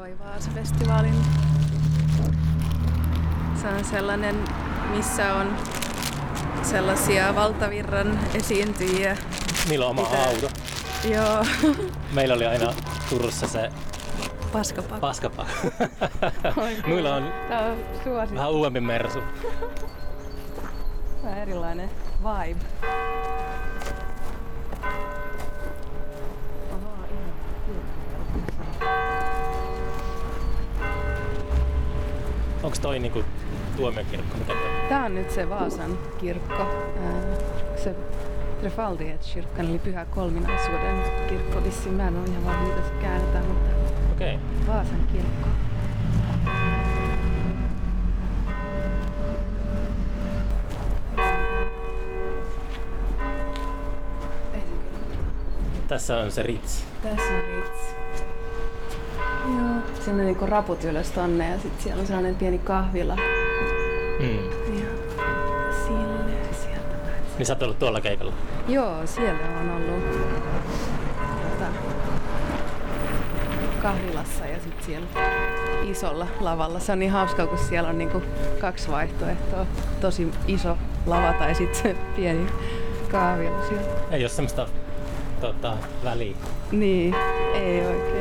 toi Vaasa-festivaalin. Se on sellainen, missä on sellaisia valtavirran esiintyjiä. Niillä on oma Mitä? auto. Joo, Meillä oli aina Turussa se paskapakka. paskapa. Noilla on Tää on suosittu. vähän uudempi mersu. Vähän erilainen vibe. Onko toi niinku tuomiokirkko? Mikä toi? Tää on nyt se Vaasan kirkko. Se Trefaldiet-kyrkan eli Pyhä Kolminaisuuden kirkko. Vissiin mä en ole ihan varma, mitä se käännetään, mutta. Okay. Vaasan kirkko. Tässä on se Ritz. Tässä on Ritz. Sinne niinku raput ylös tonne ja sit siellä on sellainen pieni kahvila. Mm. Ja sille sieltä. Niin sä oot ollut tuolla keikalla. Joo, siellä on ollut tota, kahvilassa ja sitten siellä isolla lavalla. Se on niin hauskaa, kun siellä on niinku kaksi vaihtoehtoa. Tosi iso lava tai sitten pieni kahvila siellä. Ei ole semmoista tota, väliä. Niin, ei oikein.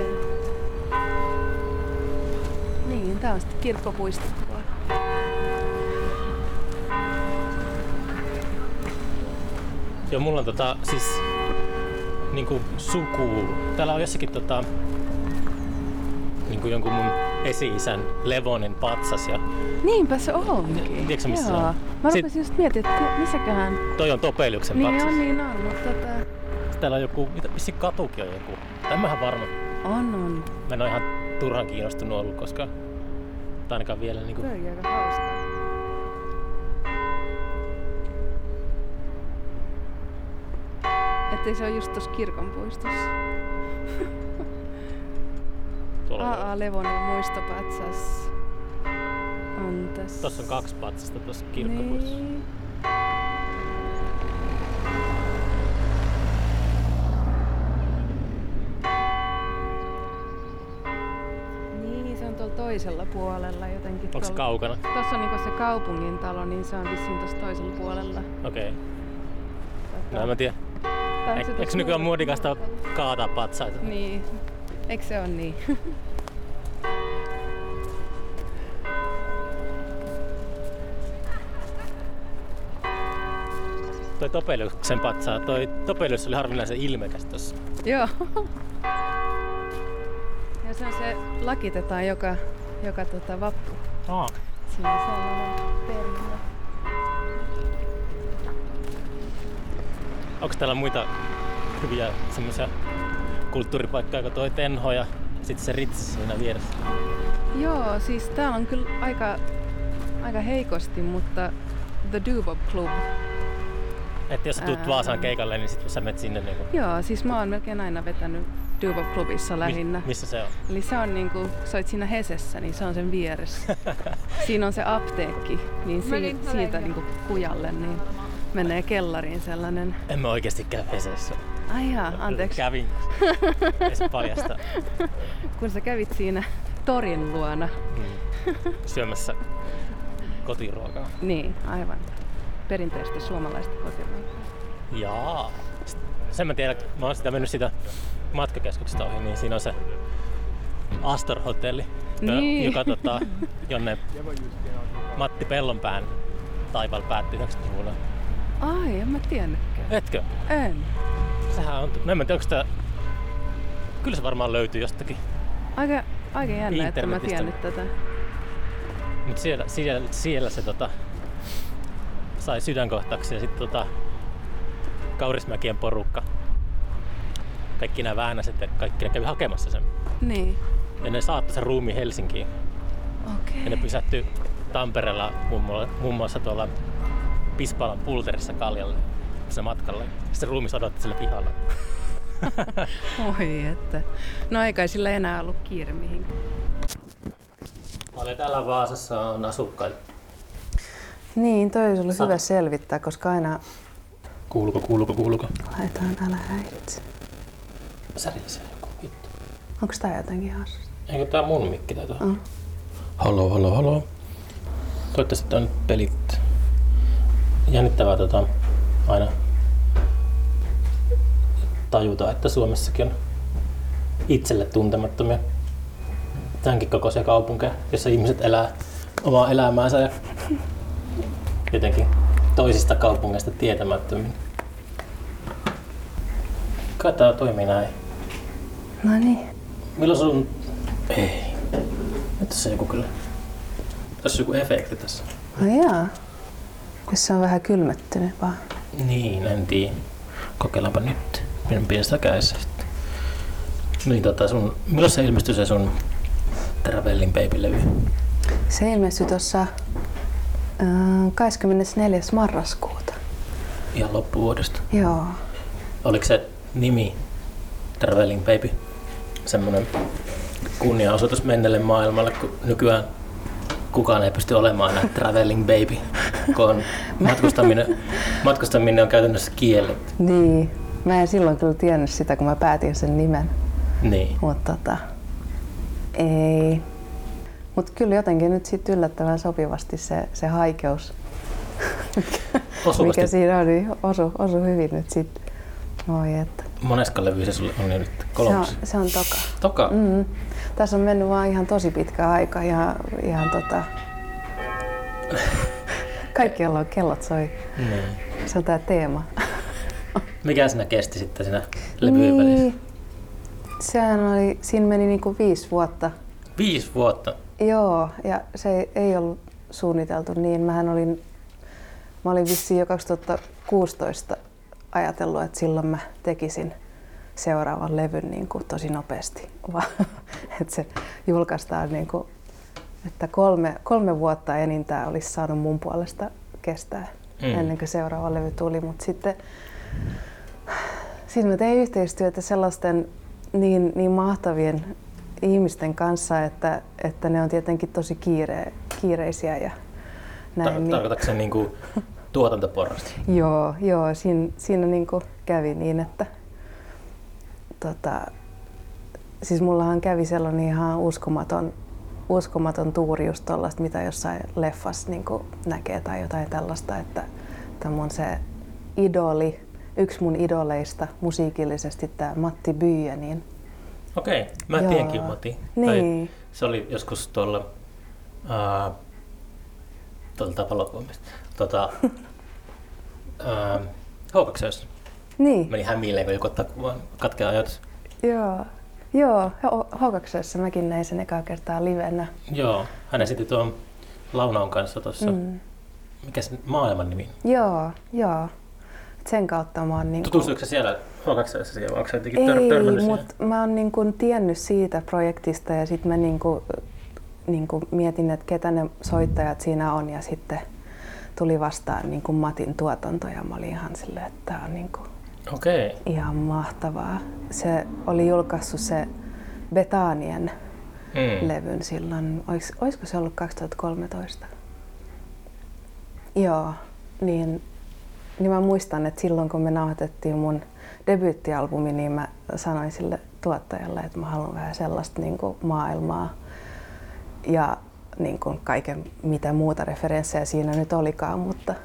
Niin, tää on sitten kirkkopuistoa. Joo, mulla on tota, siis niinku suku. Täällä on jossakin tota, niinku jonkun mun esi-isän Levonin patsas ja Niinpä se onkin. Tiedätkö, missä se Joo. on? Mä Sit- rupesin just miettimään, että missäköhän... toi on Topeliuksen Niin patsas. on, niin on, mutta tota... Täällä on joku, mitä, vissi katukin on joku. Tämähän varma. On, on. Mä en ole ihan turhan kiinnostunut ollut, koska tai ainakaan vielä niinku... Se oli aika hauskaa. Ettei se ole just tossa kirkonpuistossa. AA Levonin muistopatsas on tässä. Tossa on kaksi patsasta tuossa kirkkopuistossa. Niin. Niin, toisella puolella jotenkin. Onko se kaukana? Tuossa on niinku se kaupungin talo, niin se on vissiin tuossa toisella puolella. Okei. Okay. Tota, No mä tiedä. tai onko se Eikö nykyään muodikasta kaataa patsaita? Niin. Eikö se ole niin? Toi Topeliuksen patsaa, toi Topelius oli harvinaisen ilmekäs tossa. Joo. Ja se on se, lakitetaan joka, joka tota, vappu. Aa. Siinä on sellainen perinne. Onko täällä muita hyviä semmoisia kulttuuripaikkoja kuin toi Tenho ja sitten se Ritz siinä vieressä? Joo, siis täällä on kyllä aika, aika heikosti, mutta The Dubop Club. Että jos sä Ää. Vaasaan keikalle, niin sit sä menet sinne niinku... Joo, siis mä oon melkein aina vetänyt Dubop Clubissa lähinnä. Mi- missä se on? Eli se on niinku, soit siinä Hesessä, niin se on sen vieressä. siinä on se apteekki, niin si- siitä niinku kujalle niin menee kellariin sellainen. En mä oikeesti käy Hesessä. Ai jaa, anteeksi. Kävin. Paljasta. Kun sä kävit siinä torin luona. Mm. Syömässä kotiruokaa. Niin, aivan. Perinteistä suomalaista kotiruokaa. Jaa. Sen mä tiedän, mä oon sitä mennyt sitä matkakeskuksesta ohi, niin siinä on se Astor Hotelli, joka- Niin. joka tota, jonne Matti Pellonpään taivaalla päätti 90-luvulla. Ai, en mä tiennytkään. Etkö? En. Sehän on, no en mä tiedä, onko sitä... Kyllä se varmaan löytyy jostakin. Aika, aika jännä, että mä tiennyt tätä. Mutta siellä, siellä, siellä se tota, sai sydänkohtauksia ja sitten tota, Kaurismäkien porukka. Kaikki nämä väänäset ja kaikki ne kävi hakemassa sen. Niin. Ja ne saattoi sen ruumiin Helsinkiin. Okei. Ja ne pysähtyi Tampereella muun muassa, tuolla Pispalan pulterissa kaljalle se matkalle. Se ruumis odotti sillä pihalla. Oi, että. No ei kai sillä enää ollut kiire mihinkään. Paljon täällä Vaasassa on asukkaita. Niin, toi olisi ollut Sat- hyvä selvittää, koska aina Kuuluuko, kuuluuko, kuuluuko? laitetaan älä häiritse. Särillisellä joku juttu. Onko tää jotenkin hassu? Eikö tää mun mikki tätä? Mm. Halo, halo, halo. Toivottavasti on nyt pelit. Jännittävää tota, aina tajuta, että Suomessakin on itselle tuntemattomia tämänkin kokoisia kaupunkeja, jossa ihmiset elää omaa elämäänsä ja jotenkin toisista kaupungeista tietämättömin. Kai tää toimii näin. No niin. Milloin sun... Ei. Nyt tässä joku kyllä... Tässä on joku efekti tässä. No jaa. Jos se on vähän kylmettynyt vaan. Niin, en tiedä. Kokeillaanpa nyt. Minun pidän sitä kädessä sitten. Niin tota sun... Milloin se ilmestyi se sun Travelling Baby-levy? Se ilmestyi tuossa äh, 24. marraskuuta. Ihan loppuvuodesta. Joo. Oliko se nimi Travelling Baby semmoinen kunniaosoitus mennelle maailmalle, kun nykyään kukaan ei pysty olemaan enää Travelling Baby, kun on matkustaminen, matkustaminen on käytännössä kielletty. Niin. Mä en silloin kyllä tiennyt sitä, kun mä päätin sen nimen. Niin. Mutta tota, ei. Mutta kyllä jotenkin nyt sit yllättävän sopivasti se, se haikeus, Osuvasti. mikä siinä on, niin osu, osu hyvin nyt sitten. Oi että. Moneska levy se sulle on nyt? Se on, Kolmas? se on toka. Toka? Mm. Tässä on mennyt vaan ihan tosi pitkä aika ja ihan tota... Kaikkialla on kellot soi. Niin. Se on tää teema. Mikä sinä kesti sitten levyjen välissä? Niin. Sehän oli, siinä meni niinku viisi vuotta. Viisi vuotta. Joo, ja se ei, ei ollut suunniteltu niin. Mähän olin, mä olin vissiin jo 2016 ajatellut, että silloin mä tekisin seuraavan levyn niin kuin tosi nopeasti. Vaan, että se julkaistaan niin kuin, että kolme, kolme vuotta enintään olisi saanut mun puolesta kestää Mm. ennen kuin seuraava levy tuli. Mutta sitten siis mä tein yhteistyötä sellaisten niin, niin mahtavien ihmisten kanssa, että, että ne on tietenkin tosi kiire, kiireisiä ja näin. Niin- tarkoitatko se niinku tuotantoporrasta? Joo, joo siinä, siinä niin kävi niin, että tota, siis mullahan kävi sellainen ihan uskomaton, uskomaton tuuri just tollaista, mitä jossain leffassa niin näkee tai jotain tällaista, että tämä mun se idoli, yksi mun idoleista musiikillisesti, tämä Matti Byyä, niin Okei, mä Joo. tiedänkin Mati. Tai Niin. se oli joskus tuolla uh, tuolla tapalopuomista. Tota, H2 Niin, meni hämilleen, kun joku ottaa kuvan, katkea ajatus. joo. Joo, H2 mäkin näin sen ekaa kertaa livenä. Joo, hän esitti tuon Launaon kanssa tuossa, mm. Mikä se maailman nimi? Joo, joo. Sen kautta mä oon niinku... Tutustuiko se siellä H2 siihen, vai onko se jotenkin Ei, mutta mä oon niin kuin tiennyt siitä projektista ja sitten mä niin kuin, niin kuin mietin, että ketä ne soittajat siinä on ja sitten tuli vastaan niin kuin Matin tuotanto ja mä olin ihan silleen, että tää on niin kuin Okei, ihan mahtavaa. Se oli julkaissut se Betanien mm. levyn silloin, olis, olisiko se ollut 2013? Joo, niin, niin mä muistan, että silloin kun me nauhoitettiin mun debyyttialbumi, niin mä sanoin sille tuottajalle, että mä haluan vähän sellaista niin kuin maailmaa ja niin kuin kaiken mitä muuta referenssejä siinä nyt olikaan, mutta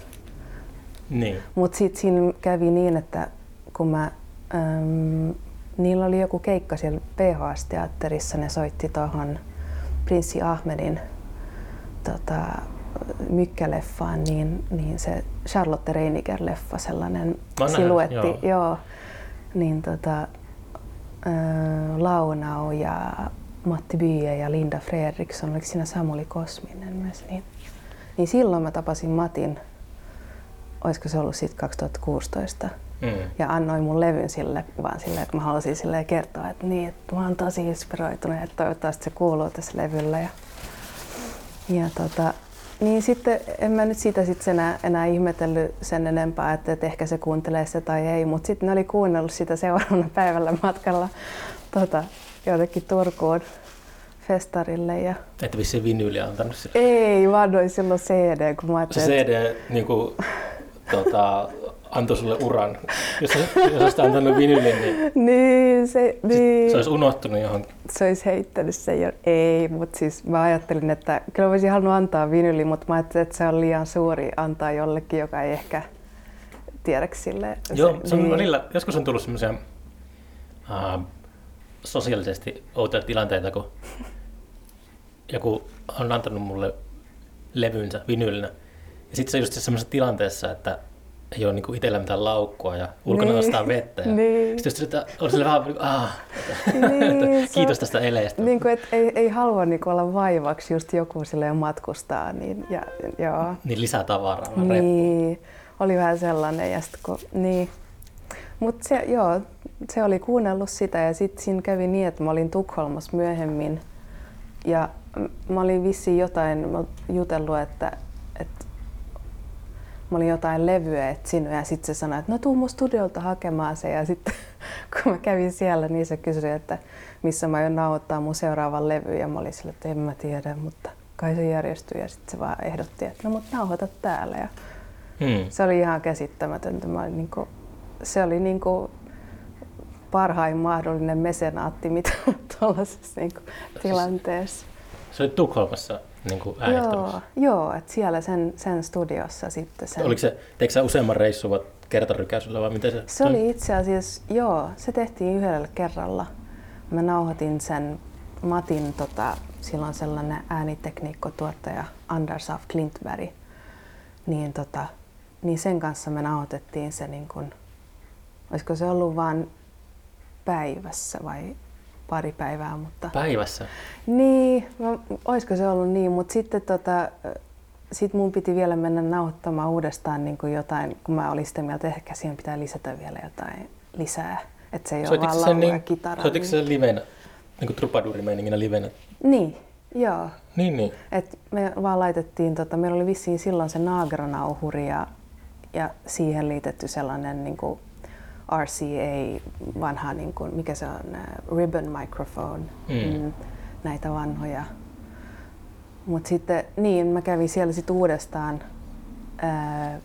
niin. mutta sitten siinä kävi niin, että kun mä, äm, niillä oli joku keikka siellä PHS-teatterissa, ne soitti tuohon Prinssi Ahmedin tota, mykkäleffaan, niin, niin se Charlotte Reiniger-leffa, sellainen nähnyt, siluetti, joo. joo, niin tota, ä, Launau ja Matti Bye ja Linda Fredriksson, oliko siinä Samuli Kosminen myös, niin, niin silloin mä tapasin Matin olisiko se ollut sitten 2016. Mm. Ja annoin mun levyn sille, vaan sille, että mä halusin sille kertoa, että niin, että mä oon tosi inspiroitunut, että toivottavasti se kuuluu tässä levyllä. Ja, ja tota, niin sitten en mä nyt siitä sit enää, enää ihmetellyt sen enempää, että, että ehkä se kuuntelee sitä tai ei, mutta sitten ne oli kuunnellut sitä seuraavana päivällä matkalla tota, jotenkin Turkuun festarille. Ja Ette vissiin vinyyliä antanut sille. ei, vaan noin silloin CD, kun mä Se ajattelin, että CD niinku, tota, antoi sulle uran. Jos, jos olisit antanut vinylin, niin Niin, se, niin. se olisi unohtunut johonkin. se olisi heittänyt sen jo. Ei, mutta siis mä ajattelin, että kyllä olisin halunnut antaa vinyli, mutta mä ajattelin, että se on liian suuri antaa jollekin, joka ei ehkä tiedäks sille. Joo, se on niin. välillä, joskus on tullut semmoisia uh, sosiaalisesti outoja tilanteita, kun joku on antanut mulle levynsä vinylinä. Ja sitten se on just semmoisessa tilanteessa, että ei ole niinku itsellä mitään laukkua ja ulkona Niin. ostaa vettä. Ja Niin. Sitten just että on sille vähän, niin kuin, Niin, kiitos tästä eleestä. Niin kuin, et ei, ei halua niin olla vaivaksi just joku silleen matkustaa, niin ja, joo. Niin lisää tavaraa. vaan reppu. Niin, oli vähän sellainen. Ja sit kun, niin. Mutta se, joo, se oli kuunnellut sitä ja sitten siinä kävi niin, että mä olin Tukholmassa myöhemmin. Ja mä olin vissiin jotain mä jutellut, että, että mä olin jotain levyä etsinyt ja sitten se sanoi, että no tuu mun studiolta hakemaan se. Ja sitten kun mä kävin siellä, niin se kysyi, että missä mä aion nauhoittaa mun seuraavan levy ja mä olin sille, että en mä tiedä, mutta kai se järjestyy. Ja sitten se vaan ehdotti, että no mut nauhoita täällä. Ja Hmm. se oli ihan käsittämätöntä. Mä olin niinku, se oli niinku parhain mahdollinen mesenaatti, mitä tuollaisessa niinku tilanteessa. Se oli Tukholmassa niin kuin äänestämässä. Joo, joo että siellä sen, sen studiossa sitten sen. Oliko se, teikö useamman reissun vai kertarykäisyllä vai miten se? Se oli itse asiassa, joo, se tehtiin yhdellä kerralla. Mä nauhoitin sen Matin, tota, silloin sellainen äänitekniikkotuottaja Anders af Klintberg. Niin, tota, niin sen kanssa me nauhoitettiin se, niin kun, olisiko se ollut vain päivässä vai pari päivää, mutta Päivässä. niin, no, olisiko se ollut niin, mutta sitten tota, sit mun piti vielä mennä nauhoittamaan uudestaan niin kuin jotain, kun mä olin sitä mieltä, että ehkä siihen pitää lisätä vielä jotain lisää. Että se ei ole Soititko vaan se laulu ja niin, kitara. soititko se livenä? Niin kuin trupadurimeininginä livenä? Niin, joo. Niin, niin. Et me vaan laitettiin, tota, meillä oli vissiin silloin se naageronauhuri ja, ja siihen liitetty sellainen niin kuin RCA, vanha, niin kuin, mikä se on, ribbon microphone, Mm. mm, näitä vanhoja. Mutta sitten, niin, mä kävin siellä sitten uudestaan ää,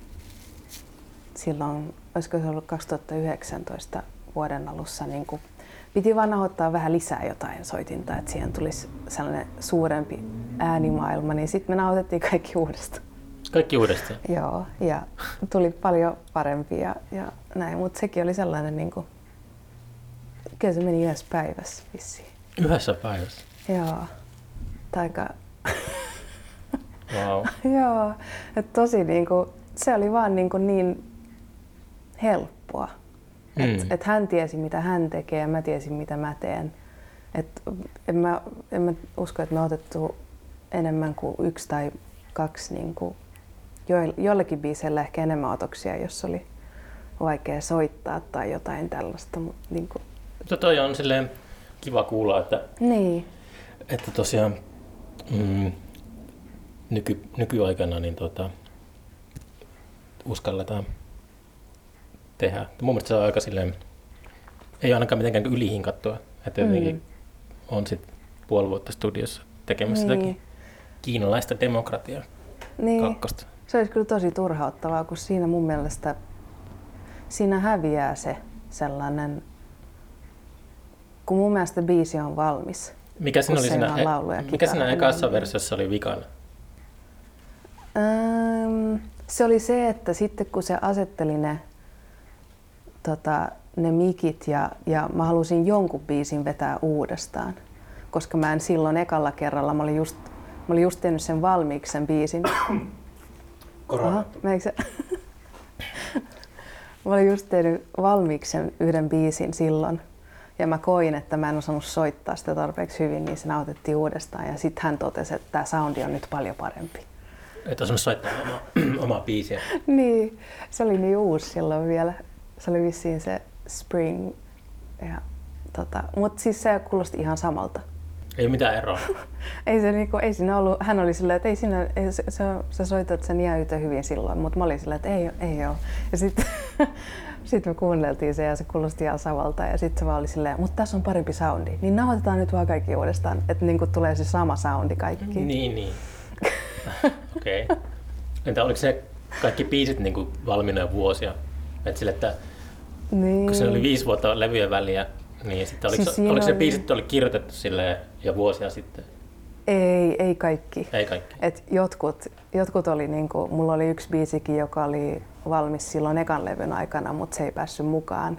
silloin, olisiko se ollut 2019 vuoden alussa, niin kuin, piti vaan nauhoittaa vähän lisää jotain soitinta, että siihen tulisi sellainen suurempi äänimaailma, niin sitten me nauhoitettiin kaikki uudestaan. Kaikki uudestaan. Joo, ja tuli paljon parempi ja, ja näin, mutta sekin oli sellainen, niin kuin, kyllä se meni yhdessä päivässä vissiin. Yhdessä päivässä. Joo, taika, Wow. joo, että tosi niin kuin, se oli vaan niin, kuin niin helppoa. Mm. Että et hän tiesi, mitä hän tekee ja mä tiesin, mitä mä teen. Et en, mä, en mä usko, että me otettu enemmän kuin yksi tai kaksi, niin kuin, jo, jollakin biisellä ehkä enemmän otoksia, jos oli vaikea soittaa tai jotain tällaista. Mut, niin, kuin, Mutta toi on silleen kiva kuulla, että, niin, että tosiaan mm, nyky, nykyaikana niin tota, uskalletaan tehdä. Mun mielestä se on aika silleen, ei ainakaan mitenkään ylihinkattua, että jotenkin Mm. on sit puoli vuotta studiossa tekemässä Niin. sitäkin kiinalaista demokratiaa niin. kakkosta. Se olisi kyllä tosi turhauttavaa, kun siinä mun mielestä siinä häviää se sellainen, kun mun mielestä biisi on valmis. Mikä siinä oli siinä siinä, on laulu ja mikä siinä ekassa versiossa oli vikana? Öm, se oli se, että sitten kun se asetteli ne, tota, ne mikit ja, ja mä halusin jonkun biisin vetää uudestaan, koska mä en silloin ekalla kerralla, mä olin just, mä olin just tehnyt sen valmiiksi sen biisin. Aha, menikö se? mä olin just tehnyt valmiiksi sen yhden biisin silloin. Ja mä koin, että mä en osannut soittaa sitä tarpeeksi hyvin, niin se nautettiin uudestaan. Ja sitten hän totesi, että tämä soundi on nyt paljon parempi. Et osannut soittaa omaa, omaa biisiä. Niin, se oli niin uusi silloin vielä. Se oli vissiin se Spring. Ja, tota, Mutta siis se kuulosti ihan samalta. Ei mitään eroa. Ei se niinku, ei siinä ollut, hän oli silleen, että ei siinä, ei, se, se, sä soitat sen ihan yhtä hyvin silloin, mutta mä olin silleen, että ei, ei ole. Ja sitten sit me kuunneltiin se ja se kuulosti ihan samalta ja sitten se vaan oli silleen, mutta tässä on parempi soundi, niin nauhoitetaan nyt vaan kaikki uudestaan, että niinku tulee se sama soundi kaikki. niin, niin. Okei. Okay. Entä oliko se kaikki biisit niin kuin valmiina jo vuosia? Et sille, että Niin. kun se oli viisi vuotta levyjen väliä, niin sitten oliko, Siis oliko se oli- biisit oli kirjoitettu sille jo vuosia sitten? Ei, ei kaikki. Ei kaikki. Et jotkut, jotkut oli niinku, mulla oli yksi biisikin, joka oli valmis silloin ekan levyn aikana, mutta se ei päässyt mukaan.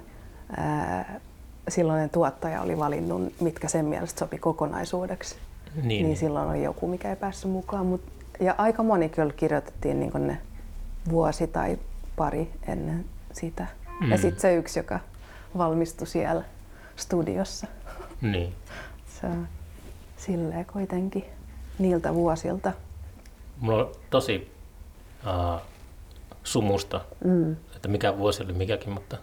Ää, silloinen tuottaja oli valinnut, mitkä sen mielestä sopi kokonaisuudeksi. Niin, Niin, niin. silloin oli joku, mikä ei päässyt mukaan. Mut, ja aika moni kyllä kirjoitettiin niinku ne vuosi tai pari ennen sitä. Mm. Ja sitten se yksi, joka valmistui siellä studiossa. niin. Se on silleen kuitenkin niiltä vuosilta. Mulla on tosi uh, sumusta, Mm. että mikä vuosi oli mikäkin, mutta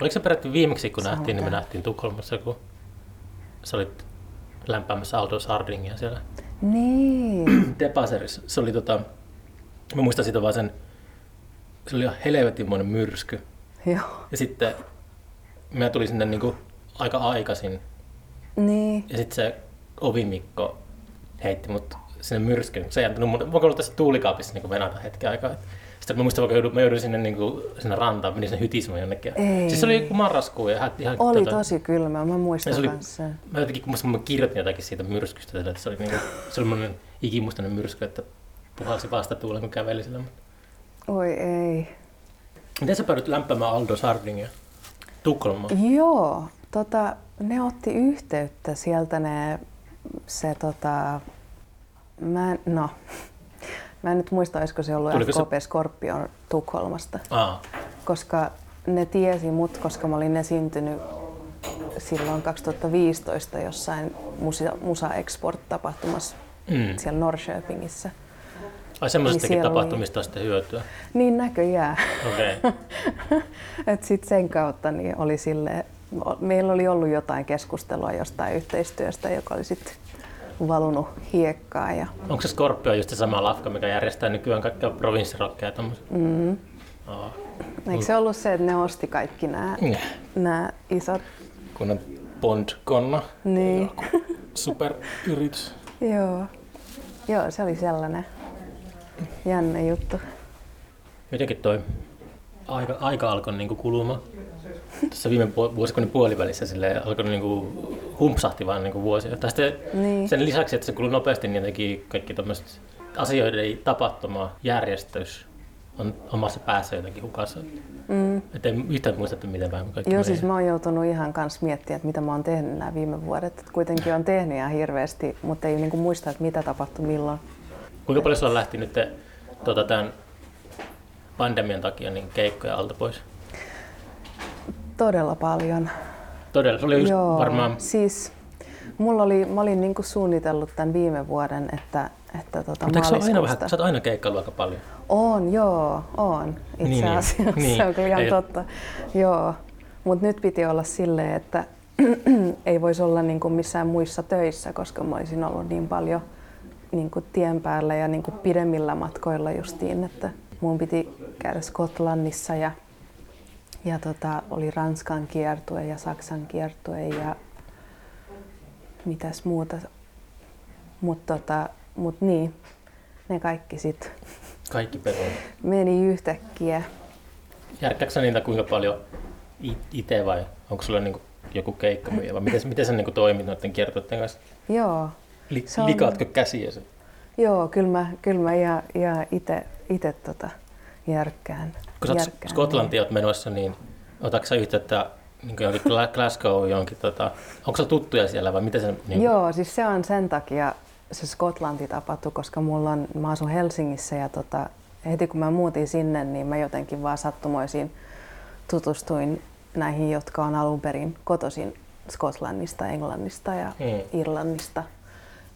oliko se peräti viimeksi, kun Sama nähtiin, niin me nähtiin Tukholmassa, kun sä olit lämpäämässä autoa Sardingia siellä Niin. Depaserissa. Se oli tota, mä muistan sitä vaan sen, se oli ihan helvetinmoinen myrsky. Joo. Ja sitten mä tulin sinne niinku aika aikaisin Niin. ja sitten se ovimikko heitti mut sinne myrskyyn. Se ei antanut mun, mä ollut tässä tuulikaapissa niinku venata hetken aikaa. Sitten mä muistan, joudun, mä jouduin sinne, niinku, sinne rantaan, menin sinne hytismään jonnekin. Ei. Siis se oli joku marraskuu ja ihan, Oli tosi kylmä, mä muistan se oli- kanssa. Mä jotenkin, kun mä- kirjoitin jotakin siitä myrskystä, että se oli, niinku, se oli semmoinen ikimustainen myrsky, että puhalsi vastatuulen, kun käveli sillä. Oi ei. Miten sä päädyt lämpäämään Aldo Sardingia? Tukholmaan? Joo, tota, ne otti yhteyttä sieltä ne, se tota, mä, en- no, mä en nyt muista, olisiko se ollut Tuliko se- FKP Scorpion Tukholmasta, Aa, koska ne tiesi mut, koska mä olin esiintynyt silloin 2015 jossain Musa, Musa Export-tapahtumassa mm. siellä Norrköpingissä. Ai semmoisestakin oli- tapahtumista on sitten hyötyä. Niin näköjään. Okei. Okay. Et sit sen kautta niin oli sille, meillä oli ollut jotain keskustelua jostain yhteistyöstä, joka oli sitten valunut hiekkaa. Ja, Onko se Scorpio just se sama lafka, mikä järjestää nykyään kaikkia provinssirokkeja ja tommosia? mm, Aa. eikö se ollut se, että ne osti kaikki nämä Niin. nämä isot? Kun on Bond-konna, Niin. superyritys. Joo. Joo, se oli sellainen jännä juttu. Jotenkin toi aika, aika alkoi niinku kulumaan. Tässä viime vuosikymmenen puolivälissä sille alkoi niinku humpsahti vaan niinku vuosia. Tai sitten Niin. sen lisäksi, että se kuluu nopeasti, niin jotenkin kaikki tämmöiset asioiden tapahtuma, järjestys on omassa päässä jotenkin hukassa. Mm. Että en yhtään muista, että miten päin kaikki Joo, siis mä oon joutunut ihan kans miettimään, että mitä mä oon tehnyt nämä viime vuodet. Et kuitenkin on tehnyt ihan hirveästi, mutta ei niinku muista, että mitä tapahtui milloin. Kuinka paljon sulla lähti nyt tota, tämän pandemian takia niin keikkoja alta pois? Todella paljon. Todella, se oli just Joo, varmaan... siis mulla oli, mä olin niinku suunnitellut tämän viime vuoden, että, että tota Mutta ole aina vähän, maaliskuusta- sä oot aina keikkailu aika paljon? On, joo, on. Itse Niin, niin. asiassa Niin. se on kyllä ihan Ei- totta. Joo, mutta nyt piti olla silleen, että ei voisi olla niinku missään muissa töissä, koska mä olisin ollut niin paljon niinku tien päällä ja niinku pidemmillä matkoilla justiin, että mun piti käydä Skotlannissa ja, ja tota, oli Ranskan kiertue ja Saksan kiertue ja mitäs muuta. Mutta tota, mut niin, ne kaikki sitten Kaikki peruun. meni yhtäkkiä. Järkkääkö sä niitä kuinka paljon itse vai onko sulla niinku joku keikka vai miten, miten sä niinku toimit noiden kiertueiden kanssa? Joo, Li, Se on- Likaatko käsiä? joo kyllä mä, kyllä mä ja, ja ite, ite tota järkkään. Kun sä. Skotlantiin oot menossa, niin otatko sä yhteyttä niin Gla- Glasgow johonkin, tota, onko se tuttuja siellä vai miten se... Niin, Joo, siis se on sen takia se Skotlanti tapahtui, koska mulla on, mä asun Helsingissä ja tota, heti kun mä muutin sinne, niin mä jotenkin vaan sattumoisin tutustuin näihin, jotka on alun perin kotoisin Skotlannista, Englannista ja Mm. Irlannista.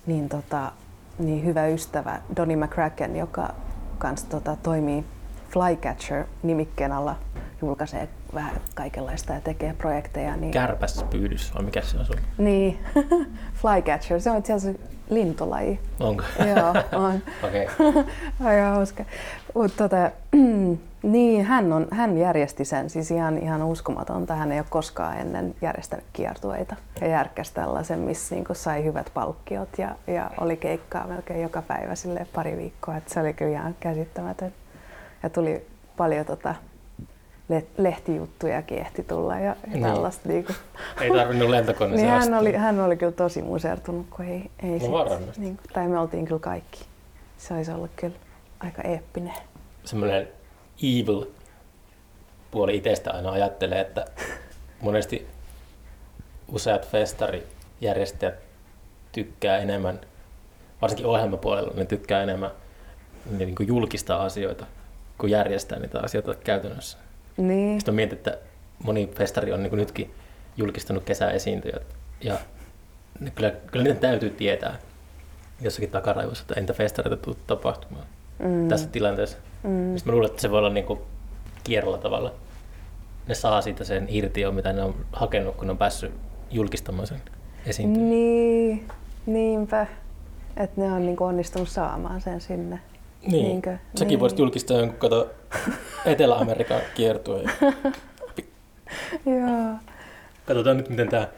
Niin, tota, niin hyvä ystävä Donny McCracken, joka kans tota, toimii Flycatcher-nimikkeen alla, julkaisee vähän kaikenlaista ja tekee projekteja. Niin, Kärpäspyydys vai mikä se on sulla? niin, Flycatcher, se on itse asiassa lintulaji. Onko? Joo, on. Okei. Okay. Aika hauska. Mut tota, niin, hän, on, hän järjesti sen, siis ihan, ihan uskomatonta. Hän ei ole koskaan ennen järjestänyt kiertueita ja järkkäsi tällaisen, missä niin sai hyvät palkkiot ja, ja oli keikkaa melkein joka päivä sille pari viikkoa. Et se oli kyllä ihan käsittämätön. Ja tuli paljon tota, le- lehtijuttujakin ehti tulla ja, Niin. tällaista. Niin kuin. Ei tarvinnut lentokoneeseen Niin hän oli, hän oli kyllä tosi musertunut, kun ei, ei No sit- niin, kuin- tai me oltiin kyllä kaikki. Se olisi ollut kyllä aika eeppinen. semmoinen evil puoli itsestä aina ajattelee, että monesti useat festarijärjestäjät tykkää enemmän, varsinkin ohjelmapuolella, ne tykkää enemmän ne niin kuin julkistaa asioita kuin järjestää niitä asioita käytännössä. Niin, Sitten mietin, että moni festari on niin kuin nytkin julkistanut kesäesiintyjät ja ne kyllä, kyllä niiden täytyy tietää jossakin takaraivossa, että entä festareita tuu tapahtumaan mm, tässä tilanteessa. mm, Sitten mä luulen, että se voi olla niinku kierrolla tavalla. Ne saa siitä sen irti, mitä ne on hakenut, kun ne on päässyt julkistamaan sen esiintymän. niin, niinpä. Että ne on niin onnistunut saamaan sen sinne. Niin. Niinkö? Säkin Niin. voisit julkistaa jonkun kato Etelä-Amerikan kiertueen. Joo. Katsotaan nyt, miten tämä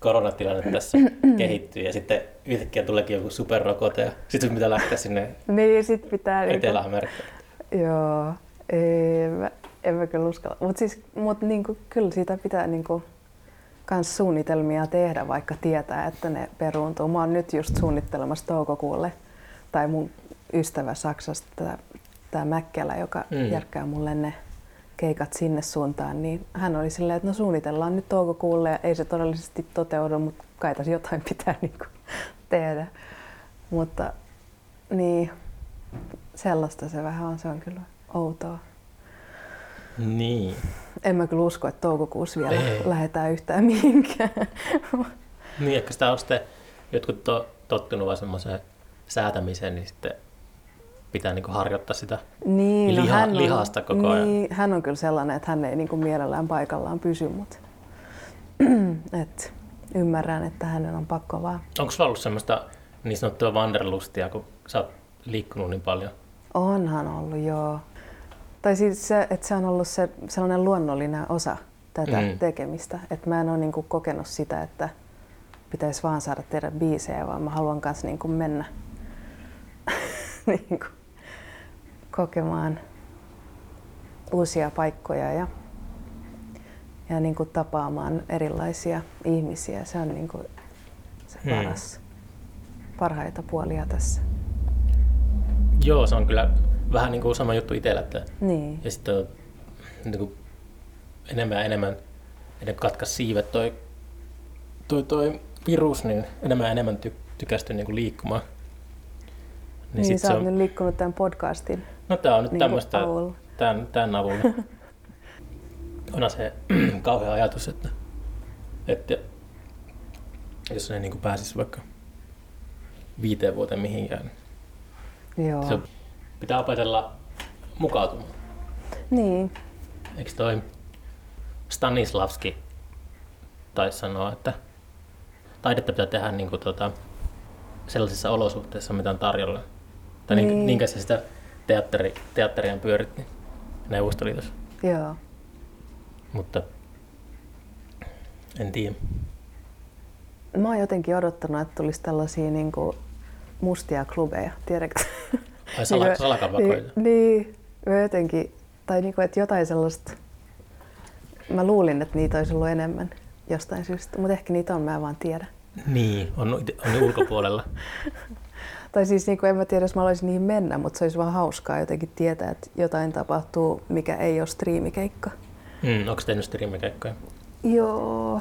koronatilanne tässä kehittyy ja sitten yhtäkkiä tuleekin joku superrokote ja sitten pitää lähteä sinne Niin, sit pitää... niinku- Etelä-Amerikkaan. Joo, ei, mä, en mä kyllä uskalla. Mutta siis, mut niinku, kyllä siitä pitää niinku, kans suunnitelmia tehdä, vaikka tietää, että ne peruuntuu. Mä oon nyt just suunnittelemassa toukokuulle, tai mun ystävä Saksasta, tämä, Mäkkelä, joka Mm. järkkää mulle ne keikat sinne suuntaan, niin hän oli silleen, että no suunnitellaan nyt toukokuulle ja ei se todellisesti toteudu, mutta kai tässä jotain pitää niinku tehdä. Mutta niin, sellaista se vähän on, se on kyllä outoa. Niin. En mä kyllä usko, että toukokuussa vielä Ei. lähdetään yhtään mihinkään. Niin, ehkä sitä on sitten jotkut to, tottunut vaan semmoiseen säätämiseen, niin sitten pitää niinku harjoittaa sitä niin, Liha- hän on, lihasta koko ajan. niin, Hän on kyllä sellainen, että hän ei niinku mielellään paikallaan pysy, mutta et, ymmärrän, että hänen on pakko vaan. Onko sulla ollut semmoista niin sanottua wanderlustia, kun sä oot liikkunut niin paljon? Onhan ollut, joo. Tai siis se, että se on ollut se sellainen luonnollinen osa tätä Mm. tekemistä. Että mä en ole niinku kokenut sitä, että pitäisi vaan saada tehdä biisejä, vaan mä haluan kanssa niinku mennä niinku kokemaan uusia paikkoja ja, ja niinku tapaamaan erilaisia ihmisiä. Se on niinku se Mm. paras, parhaita puolia tässä. Joo, se on kyllä vähän niin kuin sama juttu itsellä. Että, Niin. ja sitten on niin kuin enemmän ja enemmän, ennen kuin katkaisi siivet toi, toi, toi virus, niin enemmän ja enemmän ty, tykästyn niin kuin liikkumaan. Niin, niin sä oot on, nyt liikkunut tämän podcastin no tää on nyt niin tämmöistä avulla. tämän, tämän avulla. Onhan se kauhea ajatus, että, että jos ne niin kuin pääsisi vaikka viiteen vuoteen mihinkään, Joo. se pitää opetella mukautumaan. Niin. Eikö toi Stanislavski taisi sanoa, että taidetta pitää tehdä niin kuin, tota, sellaisissa olosuhteissa, mitä on tarjolla. Tai niin, Niin. niin kanssa sitä teatteri, teatteria pyöritti Neuvostoliitossa. Joo. Mutta en tiedä. Mä oon jotenkin odottanut, että tulisi tällaisia niin kuin mustia klubeja, tiedätkö? Ai sala, Niin, salakavakoita. Niin, niin mä jotenkin, tai niin kuin, että jotain sellaista, mä luulin, että niitä olisi ollut enemmän jostain syystä, mutta ehkä niitä on, mä en vaan tiedä. Niin, on, on ulkopuolella. Tai siis niin kuin en mä tiedä, jos mä haluaisin niihin mennä, mutta se olisi vaan hauskaa jotenkin tietää, että jotain tapahtuu, mikä ei ole striimikeikka. Mm, onko tehnyt streamikeikkoja? Joo,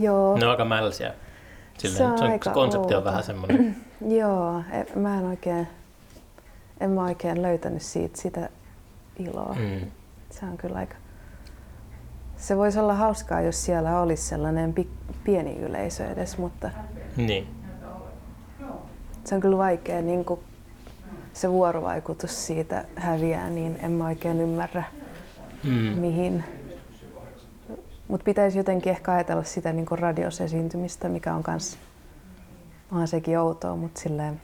joo. Ne on aika mälsiä. Silleen, Se on se, on, konsepti on vähän semmoinen. Joo, en, mä en oikein, en mä oikein löytänyt siitä sitä iloa. Mm. Se on kyllä aika... Se voisi olla hauskaa, jos siellä olisi sellainen pi- pieni yleisö edes, mutta Niin. Se on kyllä vaikea, niin kun se vuorovaikutus siitä häviää, niin en mä oikein ymmärrä Mm. mihin. Mutta pitäisi jotenkin ehkä ajatella sitä niin radiosesiintymistä, mikä on kans, onhan sekin outoa, mutta silleen,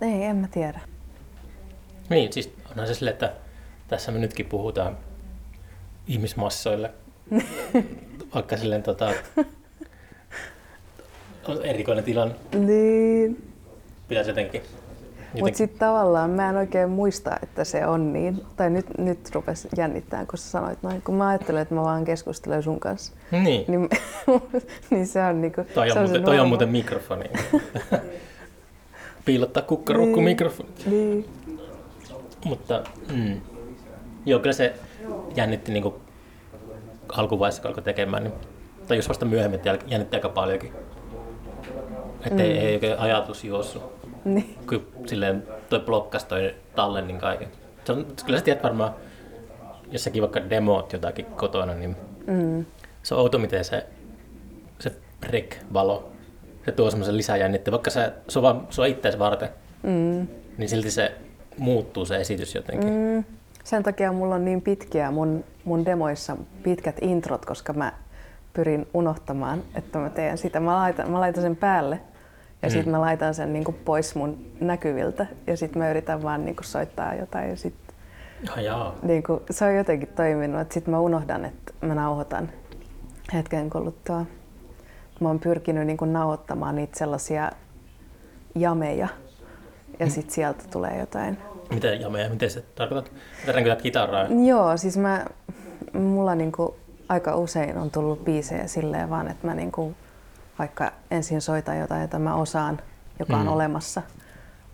ei, en mä tiedä. Niin, siis onhan se silleen, että tässä me nytkin puhutaan ihmismassoille. Vaikka silleen tota, on erikoinen tilanne. Niin, Pitäisi jotenkin Mutta sitten tavallaan mä en oikein muista, että se on niin. Tai nyt, nyt rupesi jännittämään, kun sä sanoit noin. Kun mä ajattelen, että mä vaan keskustelen sun kanssa. Niin. Niin, niin se on niinku... Toi on, se on muuten, toi on muuten mikrofoni. Piilottaa kukkarukku Niin. mikrofoni. Niin. Mutta mm, joo, kyllä se jännitti niin kuin alkuvaiheessa, kun alkoi tekemään. Niin, tai jos vasta myöhemmin, jännitti aika paljonkin. Että mm. ei, ei oikein ajatus juossut. Niin. Kun silleen toi blokkas toi tallennin kaiken. Se on, kyllä sä tiedät varmaan, jos säkin vaikka demoot jotakin kotona, niin Mm. se on outo, miten se, se rek-valo, se tuo semmoisen lisäjännitteen. Vaikka se, se on vaan sua itseäsi varten, Mm. niin silti se muuttuu se esitys jotenkin. Mm. Sen takia mulla on niin pitkiä mun, mun demoissa pitkät introt, koska mä pyrin unohtamaan, että mä teen sitä. Mä laitan, mä laitan sen päälle ja Mm. sitten mä laitan sen niinku pois mun näkyviltä ja sitten mä yritän vaan niinku soittaa jotain ja sit Ah, jaa. niinku, se on jotenkin toiminut, sitten mä unohdan, että mä nauhoitan hetken kuluttua. Mä oon pyrkinyt niinku nauhoittamaan niitä sellaisia jameja ja sitten sieltä tulee jotain Miten jameja, miten se tarkoitat? Ränkytät kitaraa? Joo, siis mä, mulla niinku aika usein on tullut biisejä silleen vaan, että mä niinku vaikka ensin soitan jotain, jota mä osaan, joka on Mm. olemassa,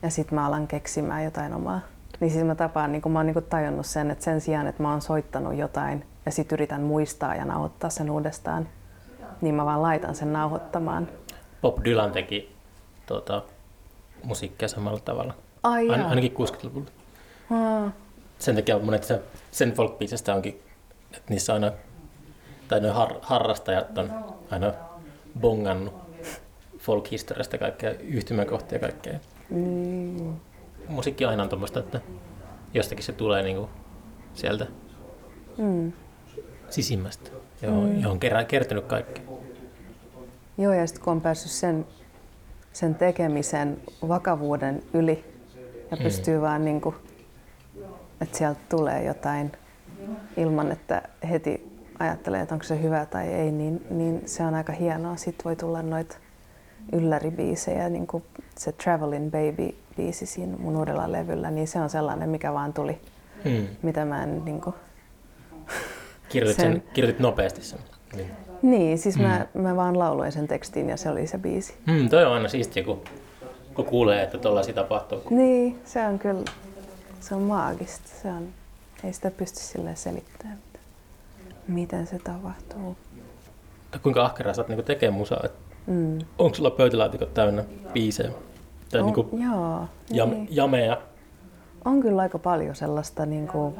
ja sitten mä alan keksimään jotain omaa. Niin siis mä tapaan, niin mä oon niinku tajunnut sen, että sen sijaan, että mä oon soittanut jotain ja sitten yritän muistaa ja nauhoittaa sen uudestaan, niin mä vaan laitan sen nauhoittamaan. Bob Dylan teki tuota, musiikkia samalla tavalla. Ai Ain, ainakin 60-luvulla. Aa, Sen takia monet se, sen folk onkin, että niissä aina, tai ne har, harrastajat on aina bongannut folk-historiasta kaikkea yhtymäkohtia ja kaikkea. mm, Musiikki aina on tuommoista, että jostakin se tulee niinku sieltä mm. sisimmästä, johon, mm. johon kerää, kertynyt kaikki. Joo, ja sitten kun on päässyt sen, sen tekemisen vakavuuden yli ja Mm. pystyy vaan niin kuin, että sieltä tulee jotain ilman, että heti ajattelee, että onko se hyvä tai ei, niin, niin se on aika hienoa. Sitten voi tulla noita ylläribiisejä, niin kuin se Travelin Baby-biisi siinä mun uudella levyllä, niin se on sellainen, mikä vaan tuli, Mm. mitä mä en niin kuin, Kirjoitit, Sen- sen, kirjoitit nopeasti sen. Niin. Niin, siis mä, mä vaan lauloin sen tekstin ja se oli se biisi. Mm, toi on aina siistiä, kun, kun kuulee, että tuollaisia tapahtuu. Niin, se on kyllä, se on maagista. Se on, ei sitä pysty sille selittämään, miten se tapahtuu. Kuinka ahkeraa sä oot niinku tekee musaa? Mm. onko sulla pöytälaatikot täynnä biisejä? Tai On, niinku joo, jam, niin. jameja? on kyllä aika paljon sellaista, niin kuin,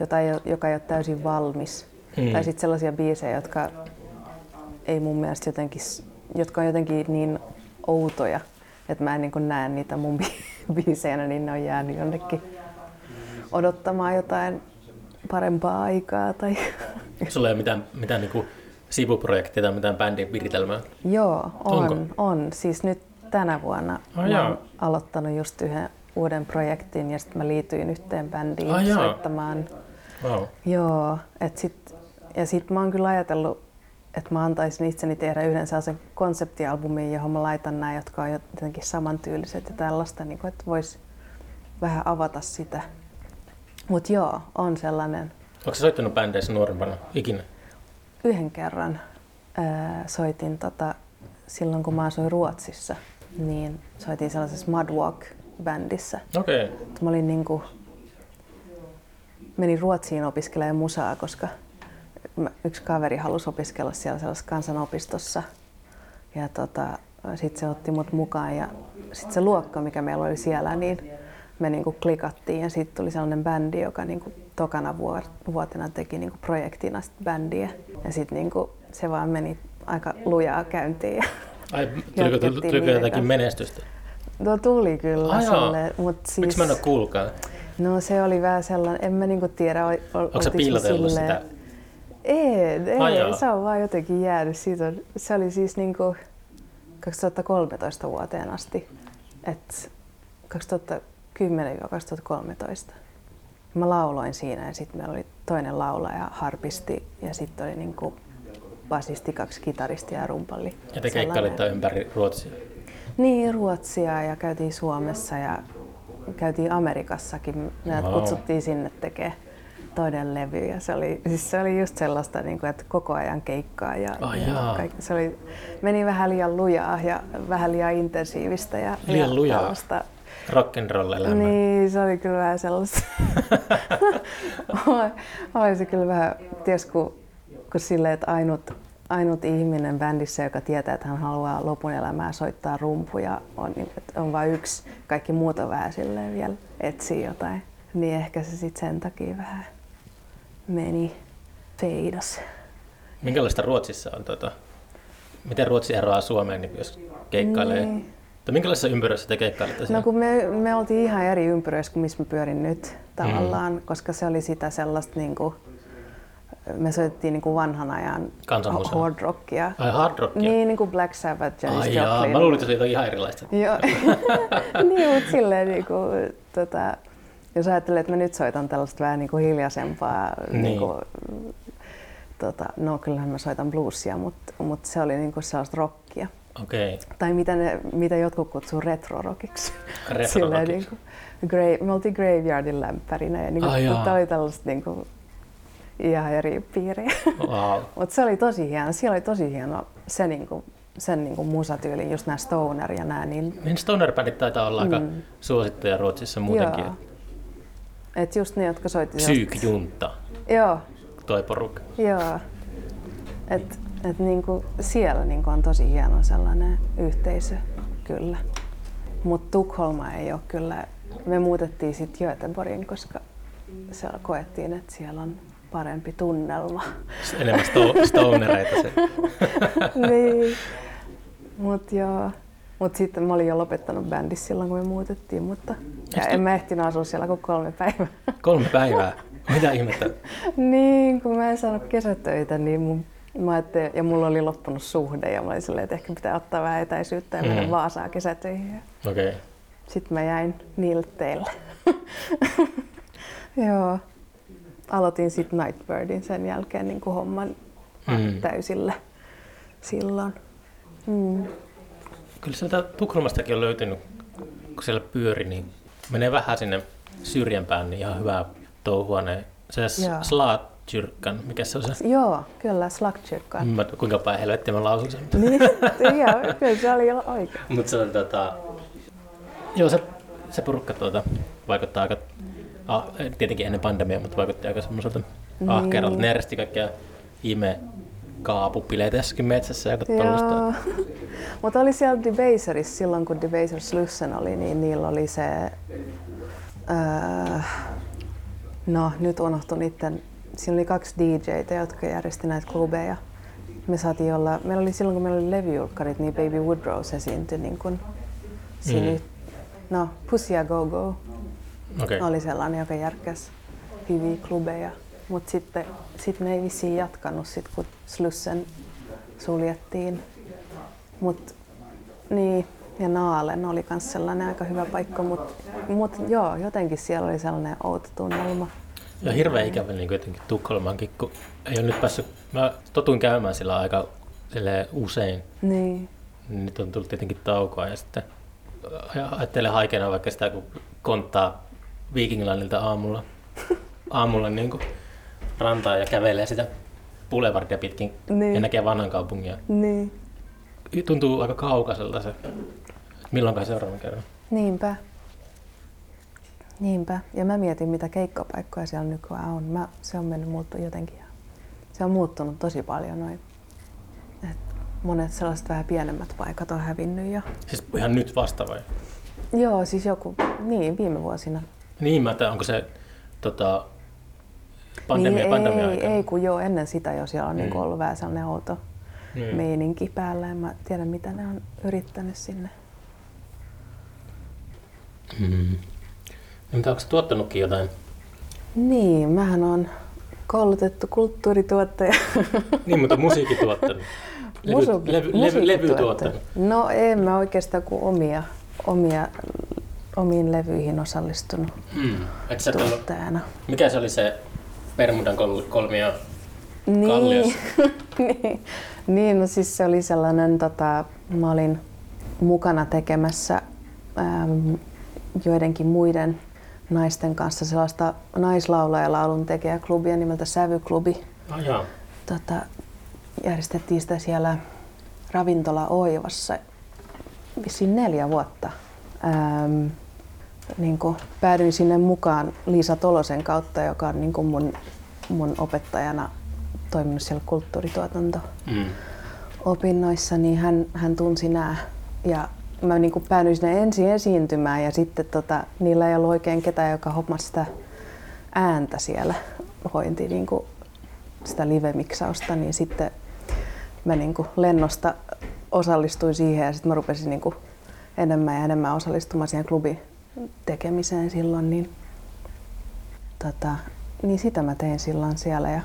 jota ei, joka ei ole täysin valmis. Mm. Tai sitten sellaisia biisejä, jotka ei mun mielestä jotenkin, jotka on jotenkin niin outoja, että mä en niin näe niitä mun bi- biiseinä, niin ne on jäänyt jonnekin odottamaan jotain parempaa aikaa. Tai... Sulla ei ole mitään, mitään niinku sivuprojektia tai mitään bändin viritelmää? Joo, on, Onko? on. Siis nyt tänä vuonna Ah, mä jaa. oon aloittanut just yhden uuden projektin ja sitten mä liityin yhteen bändiin Ah, jaa. soittamaan. Wow. Joo, et sit, ja sitten mä oon kyllä ajatellut, että mä antaisin itseni tehdä yhden sellaisen konseptialbumin, johon mä laitan nämä, jotka on jotenkin samantyyliset ja tällaista, niin että vois vähän avata sitä. Mutta joo, on sellainen. Onko soittanut bändeissä nuorempana ikinä? Yhden kerran ää, soitin tota, silloin, kun mä asuin Ruotsissa, niin soitin sellaisessa Mudwalk-bändissä. Okei. Okay. Mä olin niinku, menin Ruotsiin opiskelemaan musaa, koska mä- yksi kaveri halusi opiskella siellä sellaisessa kansanopistossa. Ja tota, sitten se otti mut mukaan ja sitten se luokka, mikä meillä oli siellä, niin me niinku klikattiin ja sitten tuli sellainen bändi, joka niinku tokana vuotena teki niinku projektina sit bändiä. Ja sitten niinku se vaan meni aika lujaa käyntiin. Ja Ai, tuliko, tuliko jotakin menestystä? no tuli kyllä Ai sille, mutta siis... Miksi mä en ole kuullutkaan? No se oli vähän sellainen, en mä niinku tiedä, ol, Onko sä oltiinko piilotellut sitä? Ei, Ai ei jaa. se on vaan jotenkin jäänyt. Siitä on, se oli siis niinku 2013 vuoteen asti. Et 2010-2013. Mä lauloin siinä ja sitten meillä oli toinen laulaja, harpisti ja sitten oli niinku basisti, kaksi kitaristia ja rumpalli. Ja te keikkailitte ympäri Ruotsia. Niin, Ruotsia ja käytiin Suomessa ja käytiin Amerikassakin. Meidät Wow. kutsuttiin sinne tekemään toinen levy ja se oli, siis se oli just sellaista, niin kuin, että koko ajan keikkaa ja, Ai ja jaa. kaikki, se oli, meni vähän liian lujaa ja vähän liian intensiivistä. Ja, Liian ja lujaa? tällaista. Rock'n'roll elämä. Niin, se oli kyllä vähän sellaista. Oli- se kyllä vähän, ties kun, kun silleen, että ainut, ainut ihminen bändissä, joka tietää, että hän haluaa lopun elämää soittaa rumpuja, on, niin, että on vain yksi, kaikki muut on vähän silleen vielä etsii jotain. Niin ehkä se sitten sen takia vähän meni feidas. Minkälaista Ruotsissa on? Tota, miten Ruotsi eroaa Suomeen, niin jos keikkailee? Niin. Tai minkälaisessa ympyrässä te keikkailette No kun me, me oltiin ihan eri ympyröissä kuin missä mä pyörin nyt tavallaan, mm. koska se oli sitä sellaista niin kuin, me soitettiin niin kuin vanhan ajan hard rockia. Ai hard rockia? Niin, niin kuin Black Sabbath, Janis Ai jaa, Joplin. mä luulin, että se oli ihan erilaista. Joo, niin, mutta silleen niin kuin, tota, jos ajattelee, että mä nyt soitan tällaista vähän niin kuin hiljaisempaa, niin. Niin. kuin, tota, no kyllähän mä soitan bluesia, mutta, mutta se oli niin kuin sellaista rockia. Okei. Tai mitä, ne, mitä jotkut kutsuu. Retro-rockiksi. Silleen niin kuin, grave, me oltiin Graveyardin lämpärinä ja niin kuin, tämä oli tällaista niin kuin, ihan eri piiriä. Wow. Mutta se oli tosi hieno. Siellä oli tosi hieno se, niin kuin, sen niin kuin musatyyli, just nämä Stoner ja nämä. Niin, Niin stoner-bändit taitaa olla aika Mm. suosittuja Ruotsissa muutenkin. Joo. et just ne, jotka soitti Psyykjunta, Joo, toi porukka. joo. Et, et niin kuin, siellä niin kuin on tosi hieno sellainen yhteisö kyllä. Mutta Tukholma ei ole kyllä. Me muutettiin sitten Göteborgin, koska siellä koettiin, että siellä on parempi tunnelma. Enemmän sto- stonereita se. niin. Mut joo. Mut sitten mä olin jo lopettanut bändissä silloin, kun me muutettiin, mutta ja en mä ehtinyt asua siellä kuin kolme päivää. Kolme päivää. Mitä ihmettä? niin, kun mä en saanut kesätöitä, niin mun, mä ja mulla oli loppunut suhde ja mä olin silleen, että ehkä pitää ottaa vähän etäisyyttä ja mennä Mm. Vaasaan kesätöihin. Okei. Okay. Sitten mä jäin niille teille. joo. Aloitin sitten Nightbirdin sen jälkeen niin kuin homman Mm. täysillä silloin. Mm. Kyllä sieltä Tukholmastakin on löytynyt, kun siellä pyöri, niin menee vähän sinne syrjempään, niin ihan hyvää touhua ne. Se Joo. Slaatkyrkkan, mikä se on se? Joo, kyllä, Slagkyrkka. Mä, kuinka päin helvettiä mä lausun sen. niin, joo, kyllä se oli oikein. Mutta se on tota... Joo, se, se porukka tuota, vaikuttaa aika... Ah, tietenkin ennen pandemiaa, mutta vaikutti aika semmoiselta ahkeralta. Ne järjesti kaikkia ihme kaapupileitä jossakin metsässä ja tollaista. Joo. Mutta oli siellä Debaserissa silloin, kun Debaser Slussen oli, niin niillä oli se... Öö, no, nyt unohtui niiden... Siinä oli kaksi DJtä, jotka järjesti näitä klubeja. Me saatiin olla... Meillä oli silloin, kun meillä oli levyjulkkarit, niin Baby Woodrose esiintyi niin kun siinä... Mm. No, Pussy ja Go Go Okei. oli sellainen, joka järkkäsi hyviä klubeja. Mutta sitten sit ne ei vissiin jatkanut, sit, kun Slussen suljettiin. Mut, niin, ja Naalen oli myös sellainen aika hyvä paikka, mutta mut, joo, jotenkin siellä oli sellainen outo tunnelma. Ja hirveän ikävä niin jotenkin Tukholmankin, kun ei ole nyt päässyt, mä totuin käymään sillä aika silleen usein, Niin, niin nyt on tullut tietenkin taukoa ja sitten ajattelen haikeena vaikka sitä, kun konttaa Vikinglandilta aamulla, aamulla niin kuin rantaa ja kävelee sitä Boulevardia pitkin Niin. ja näkee vanhan kaupungin. Ja niin, tuntuu aika kaukaiselta se, että milloinkaan seuraavan kerran. niinpä. Niinpä. Ja mä mietin, mitä keikkapaikkoja siellä nykyään on. Mä, se on mennyt muuttu jotenkin. Se on muuttunut tosi paljon noin. Et monet sellaiset vähän pienemmät paikat on hävinnyt ja Siis ihan nyt vasta vai? Joo, siis joku, niin viime vuosina. Niin, mä ajattelin, onko se tota, pandemia, niin, pandemia ei, aikana? ei, kun joo, ennen sitä jo siellä on Mm. niin ollut vähän sellainen outo Niin. meininki päällä. En mä tiedä, mitä ne on yrittänyt sinne. Mm. Mitä, onko tuottanutkin jotain? Niin, mähän on koulutettu kulttuurituottaja. Niin, mutta musiikki tuottanut. Levy, levy, levy, tuottanut. No en mä oikeastaan kuin omia, omia, omiin levyihin osallistunut Mm. Et sä tuottajana. mikä se oli se Bermudan kol- kolmio? Niin, Kalliossa. niin, niin, no siis se oli sellainen, tota, mä olin mukana tekemässä äm, joidenkin muiden naisten kanssa sellaista naislaula- ja laulun klubia nimeltä Sävyklubi. Ah, jaa. Tota, järjestettiin sitä siellä ravintola Oivassa vissiin neljä vuotta. Ähm, niin kuin päädyin sinne mukaan Liisa Tolosen kautta, joka on niin kuin mun, mun opettajana toiminut siellä kulttuurituotanto mm. opinnoissa, niin hän, hän tunsi nämä. Ja mä niin kuin päädyin sinne ensin esiintymään ja sitten tota, niillä ei ollut oikein ketään, joka hommasi sitä ääntä siellä, hointi niin kuin sitä live-miksausta, niin sitten mä niin kuin lennosta osallistuin siihen ja sitten mä rupesin niin kuin enemmän ja enemmän osallistumaan siihen klubin tekemiseen silloin, niin, tota, niin sitä mä tein silloin siellä. Ja,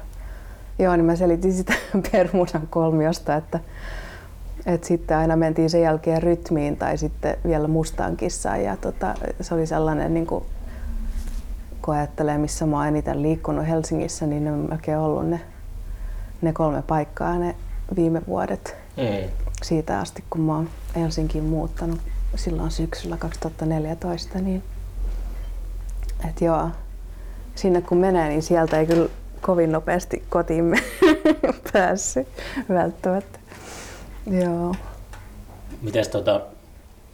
joo, niin mä selitin sitä Permudan kolmiosta, että, että sitten aina mentiin sen jälkeen rytmiin tai sitten vielä mustaan kissaan. Ja tota, se oli sellainen, niin kuin, kun ajattelee, missä mä oon eniten liikkunut Helsingissä, niin ne on melkein ollut ne, ne kolme paikkaa ne viime vuodet. Mm. Siitä asti, kun mä oon Helsinkiin muuttanut silloin syksyllä 2014, niin et joo, sinne kun menee, niin sieltä ei kyllä kovin nopeasti kotiin päässyt välttämättä. Joo. Mites tota,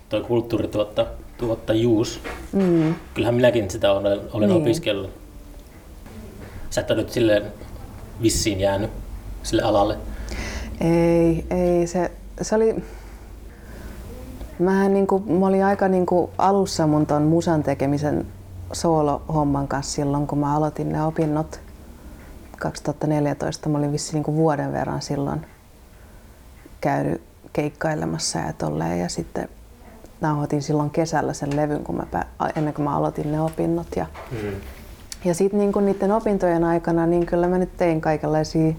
toi kulttuurituottajuus, mm. kyllähän minäkin sitä olen, olen niin. opiskellut. Sä et nyt silleen vissiin jäänyt sille alalle. Ei, ei. Se, se oli, Mähän niin kuin, mä olin aika niin kuin alussa mun ton musan tekemisen soolohomman kanssa silloin, kun mä aloitin ne opinnot 2014. Mä olin vissi niin kuin vuoden verran silloin käynyt keikkailemassa ja tolleen. Ja sitten nauhoitin silloin kesällä sen levyn, kun mä, ennen kuin mä aloitin ne opinnot. Ja, mm. ja sitten niin niiden opintojen aikana, niin kyllä mä nyt tein kaikenlaisia,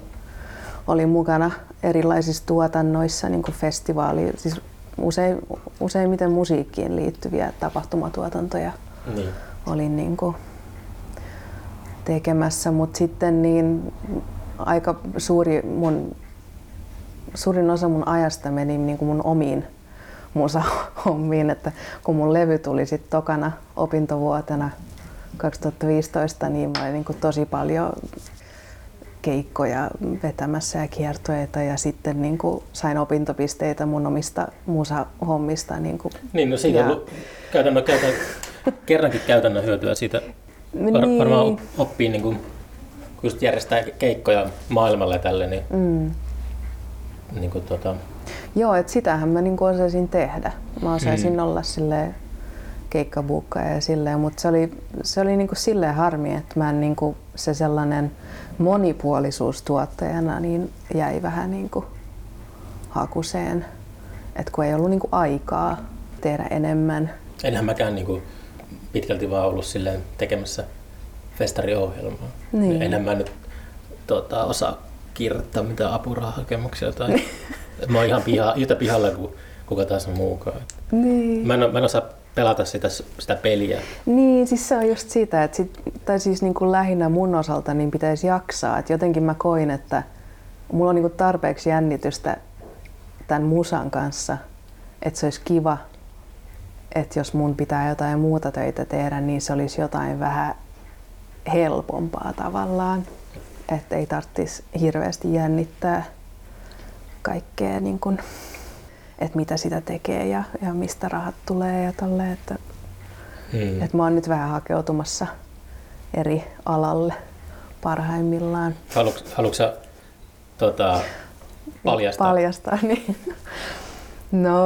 olin mukana erilaisissa tuotannoissa, niin kuin festivaali, siis usein, useimmiten musiikkiin liittyviä tapahtumatuotantoja niin. olin niin kuin tekemässä, mutta sitten niin aika suuri mun, suurin osa mun ajasta meni niin kuin mun omiin musahommiin, että kun mun levy tuli sitten tokana opintovuotena 2015, niin mä olin niin kuin tosi paljon keikkoja vetämässä ja kiertoita ja sitten niin kuin sain opintopisteitä mun omista musahommista. Niin, kuin, niin no siitä ja... on ollut käytännön, käytännön, kerrankin käytännön hyötyä siitä. Var, niin. Varmaan oppii niin kuin, kun just järjestää keikkoja maailmalle tälle, niin, mm. Niin kuin, tota... Joo, että sitähän mä niin osaisin tehdä. Mä osaisin mm. olla silleen keikkabuukkaja ja silleen, mutta se oli, se oli niin kuin silleen harmi, että mä en niin kuin se sellainen monipuolisuus tuottajana niin jäi vähän niin kuin hakuseen, että kun ei ollut niin kuin aikaa tehdä enemmän. Enhän mäkään niin kuin pitkälti vaan ollut silleen tekemässä festariohjelmaa. Niin. Enhän mä nyt tota, osaa kirjoittaa mitään apurahahakemuksia tai mä oon ihan piha, yhtä pihalla kuin kuka taas muukaan. Niin. Mä, en, mä en osaa pelata sitä, sitä peliä. Niin, siis se on just siitä, että sit, tai siis niin kuin lähinnä mun osalta niin pitäisi jaksaa. Että jotenkin mä koin, että mulla on niin kuin tarpeeksi jännitystä tämän musan kanssa, että se olisi kiva, että jos mun pitää jotain muuta töitä tehdä, niin se olisi jotain vähän helpompaa tavallaan. Että ei tarvitsisi hirveästi jännittää kaikkea niin kuin että mitä sitä tekee ja, ja mistä rahat tulee ja tolle, että, hmm. että mä oon nyt vähän hakeutumassa eri alalle parhaimmillaan. Haluatko, haluatko sä tota, paljastaa? Paljastaa, niin. No,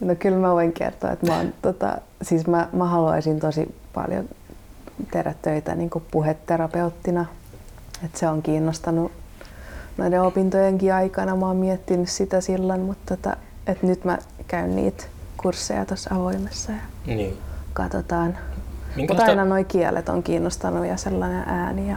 no kyllä mä voin kertoa, että mä, oon, tota, siis mä, mä haluaisin tosi paljon tehdä töitä niin kuin puheterapeuttina. Että se on kiinnostanut noiden opintojenkin aikana mä oon miettinyt sitä silloin, mutta tota, et nyt mä käyn niitä kursseja tuossa avoimessa ja niin. katsotaan. Mutta aina nuo kielet on kiinnostanut ja sellainen ääni. Ja,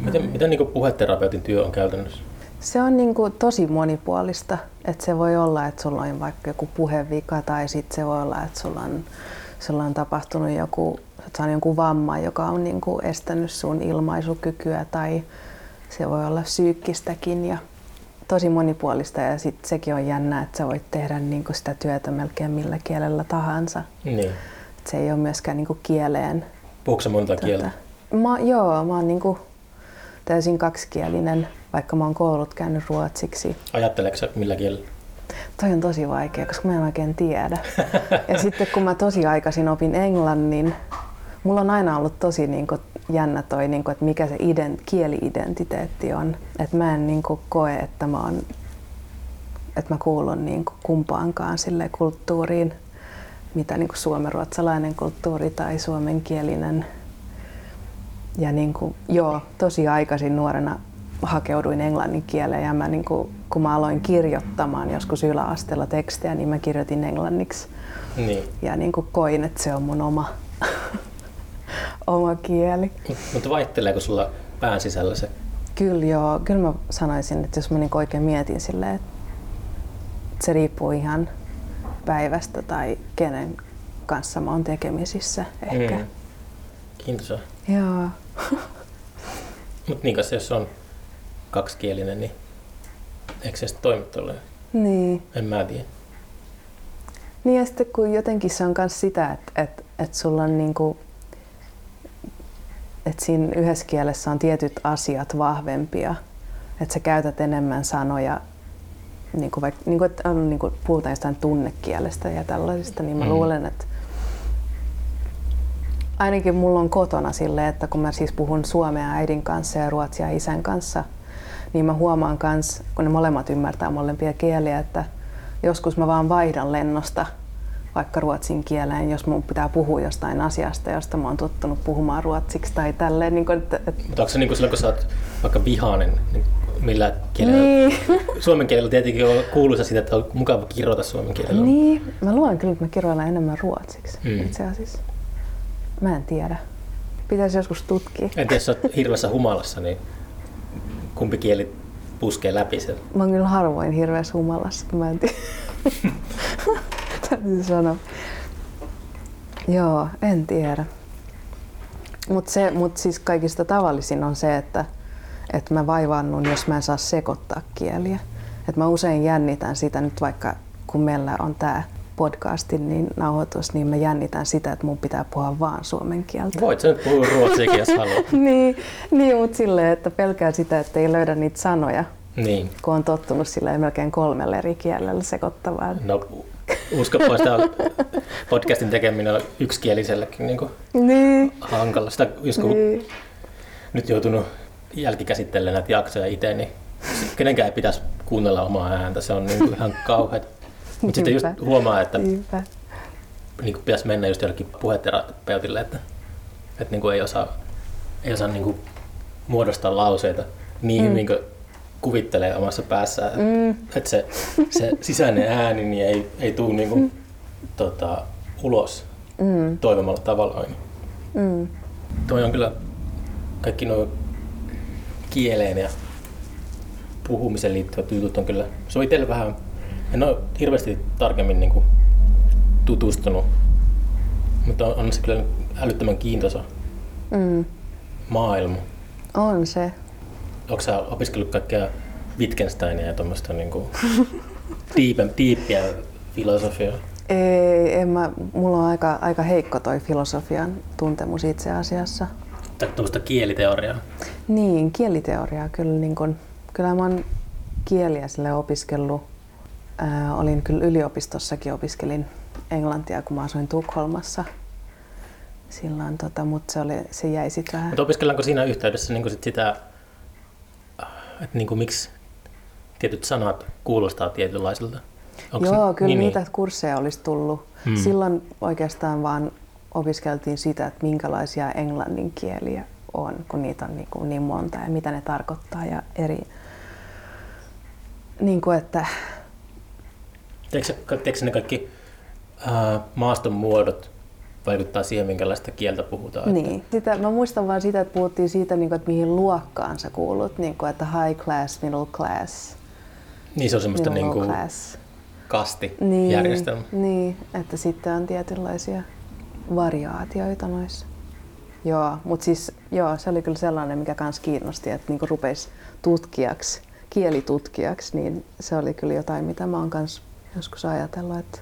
miten miten niin puheterapeutin työ on käytännössä? Se on niin kuin tosi monipuolista. Että se voi olla, että sulla on vaikka joku puhevika tai sitten se voi olla, että sulla on, sulla on tapahtunut joku, että on joku vamma, joka on niin kuin estänyt sun ilmaisukykyä tai se voi olla psyykkistäkin ja tosi monipuolista ja sit sekin on jännä, että sä voit tehdä niinku sitä työtä melkein millä kielellä tahansa. Niin. Et se ei ole myöskään niinku kieleen. Puhuuko monta Tota, kieltä? Mä, joo, mä oon niinku täysin kaksikielinen, vaikka mä oon koulut käynyt ruotsiksi. Ajatteleeko sä millä kielellä? Toi on tosi vaikea, koska mä en oikein tiedä. Ja sitten kun mä tosi aikaisin opin englannin, mulla on aina ollut tosi niin kuin, jännä toi, niin kuin, että mikä se ident, kieli-identiteetti on. Että mä en niin kuin, koe, että mä, oon, että mä kuulun niin kuin, kumpaankaan sille kulttuuriin, mitä niin kuin suomenruotsalainen kulttuuri tai suomenkielinen. Ja niin kuin, joo, tosi aikaisin nuorena hakeuduin englannin kieleen ja mä, niin kuin, kun mä aloin kirjoittamaan joskus yläasteella tekstejä, niin mä kirjoitin englanniksi Niin. ja niin kuin koin, että se on mun oma, oma kieli. Mut- Mutta vaihteleeko sulla pään sisällä se? Kyllä joo, kyllä mä sanoisin, että jos mä niin oikein mietin silleen, että se riippuu ihan päivästä tai kenen kanssa mä oon tekemisissä ehkä. Mm. Kiintosaa. Joo. Mutta niin kanssa, jos on kaksikielinen, niin eikö se sitten toimi tolleen? Niin. En mä tiedä. Niin ja sitten kun jotenkin se on myös sitä, että, että, että sulla on niinku, että siinä yhdessä kielessä on tietyt asiat vahvempia, että sä käytät enemmän sanoja, niin kuin vaikka, niin kuin, että on, niin kuin puhutaan jostain tunnekielestä ja tällaisista, niin mä Mm. luulen, että ainakin mulla on kotona silleen, että kun mä siis puhun suomea äidin kanssa ja ruotsia isän kanssa, niin mä huomaan kans, kun ne molemmat ymmärtää molempia kieliä, että joskus mä vaan vaihdan lennosta vaikka ruotsin kieleen, jos mun pitää puhua jostain asiasta, josta mä oon tottunut puhumaan ruotsiksi tai tälleen. Niin kuin, että, että, Mutta onko se niin kuin silloin, kun sä oot vaikka vihainen, niin millä kielellä? niin, Suomen kielellä tietenkin on kuuluisa siitä, että on mukava kirjoita suomen kielellä. niin, mä luulen kyllä, että mä kirjoilen enemmän ruotsiksi Mm. itse asiassa. Mä en tiedä. Pitäisi joskus tutkia. En tiedä, jos sä oot hirveässä humalassa, niin kumpi kieli puskee läpi sen? Mä oon kyllä harvoin hirveässä humalassa, mä en tiedä. Täytyy sanoa. Joo, en tiedä. Mutta mut siis kaikista tavallisin on se, että, että mä vaivaannun, jos mä en saa sekoittaa kieliä. Et mä usein jännitän sitä nyt vaikka, kun meillä on tämä podcastin niin nauhoitus, niin mä jännitän sitä, että mun pitää puhua vaan suomen kieltä. Voit nyt puhua ruotsiakin, jos haluat. niin, niin mutta silleen, että pelkää sitä, että ei löydä niitä sanoja, Niin. kun on tottunut silleen melkein kolmella eri kielellä sekoittavaan. No, uskopa sitä podcastin tekeminen on yksikielisellekin niin Niin. hankala. Sitä, jos kun niin. nyt joutunut jälkikäsittelemään näitä jaksoja itse, niin kenenkään ei pitäisi kuunnella omaa ääntä. Se on niin kuin ihan kauheat. Mutta sitten just huomaa, että Niinpä. niin kuin pitäisi mennä just jollekin puheterapeutille, että, että niin kuin ei osaa, ei osaa niin kuin muodostaa lauseita niin hyvin kuin kuvittelee omassa päässään. Mm. Että se, se sisäinen ääni niin ei, ei tule niin kuin, tota, ulos Mm. toivomalla tavalla aina. Mm. Toi on kyllä kaikki nuo kieleen ja puhumiseen liittyvät jutut on kyllä, se on vähän, en ole hirveästi tarkemmin niin kuin tutustunut, mutta on, on se kyllä älyttömän kiintoisa Mm. maailma. On se. Onko sä opiskellut kaikkea Wittgensteinia ja tuommoista niin kuin diipem, diippiä filosofiaa? Ei, en mä, mulla on aika, aika heikko toi filosofian tuntemus itse asiassa. Tai tuommoista kieliteoriaa? Niin, kieliteoriaa kyllä. Niin kun, kyllä mä oon kieliä sille opiskellut. Ää, olin kyllä yliopistossakin opiskelin englantia, kun mä asuin Tukholmassa. Silloin, tota, mutta se, oli, se jäi sitten vähän. Mutta opiskellaanko siinä yhteydessä niin sit sitä, että niin kuin miksi tietyt sanat kuulostaa tietynlaisilta? Onko Joo, se, kyllä niin, niitä Niin. kursseja olisi tullut. Hmm. Silloin oikeastaan vaan opiskeltiin sitä, että minkälaisia englannin kieliä on, kun niitä on niin, kuin niin monta ja mitä ne tarkoittaa ja eri... Niin kuin, että Teekö, teekö ne kaikki ää, maaston muodot vaikuttaa siihen, minkälaista kieltä puhutaan? Niin. Sitä, mä muistan vaan sitä, että puhuttiin siitä, niin kuin, että mihin luokkaan sä kuulut, niin kuin, että high class, middle class, niin se on semmoista niin kuin class. kastijärjestelmä. Niin, niin, että sitten on tietynlaisia variaatioita noissa. Joo, mutta siis joo, se oli kyllä sellainen, mikä kans kiinnosti, että niinku rupesi tutkijaksi kielitutkijaksi, niin se oli kyllä jotain, mitä mä oon kanssa joskus ajatellut, että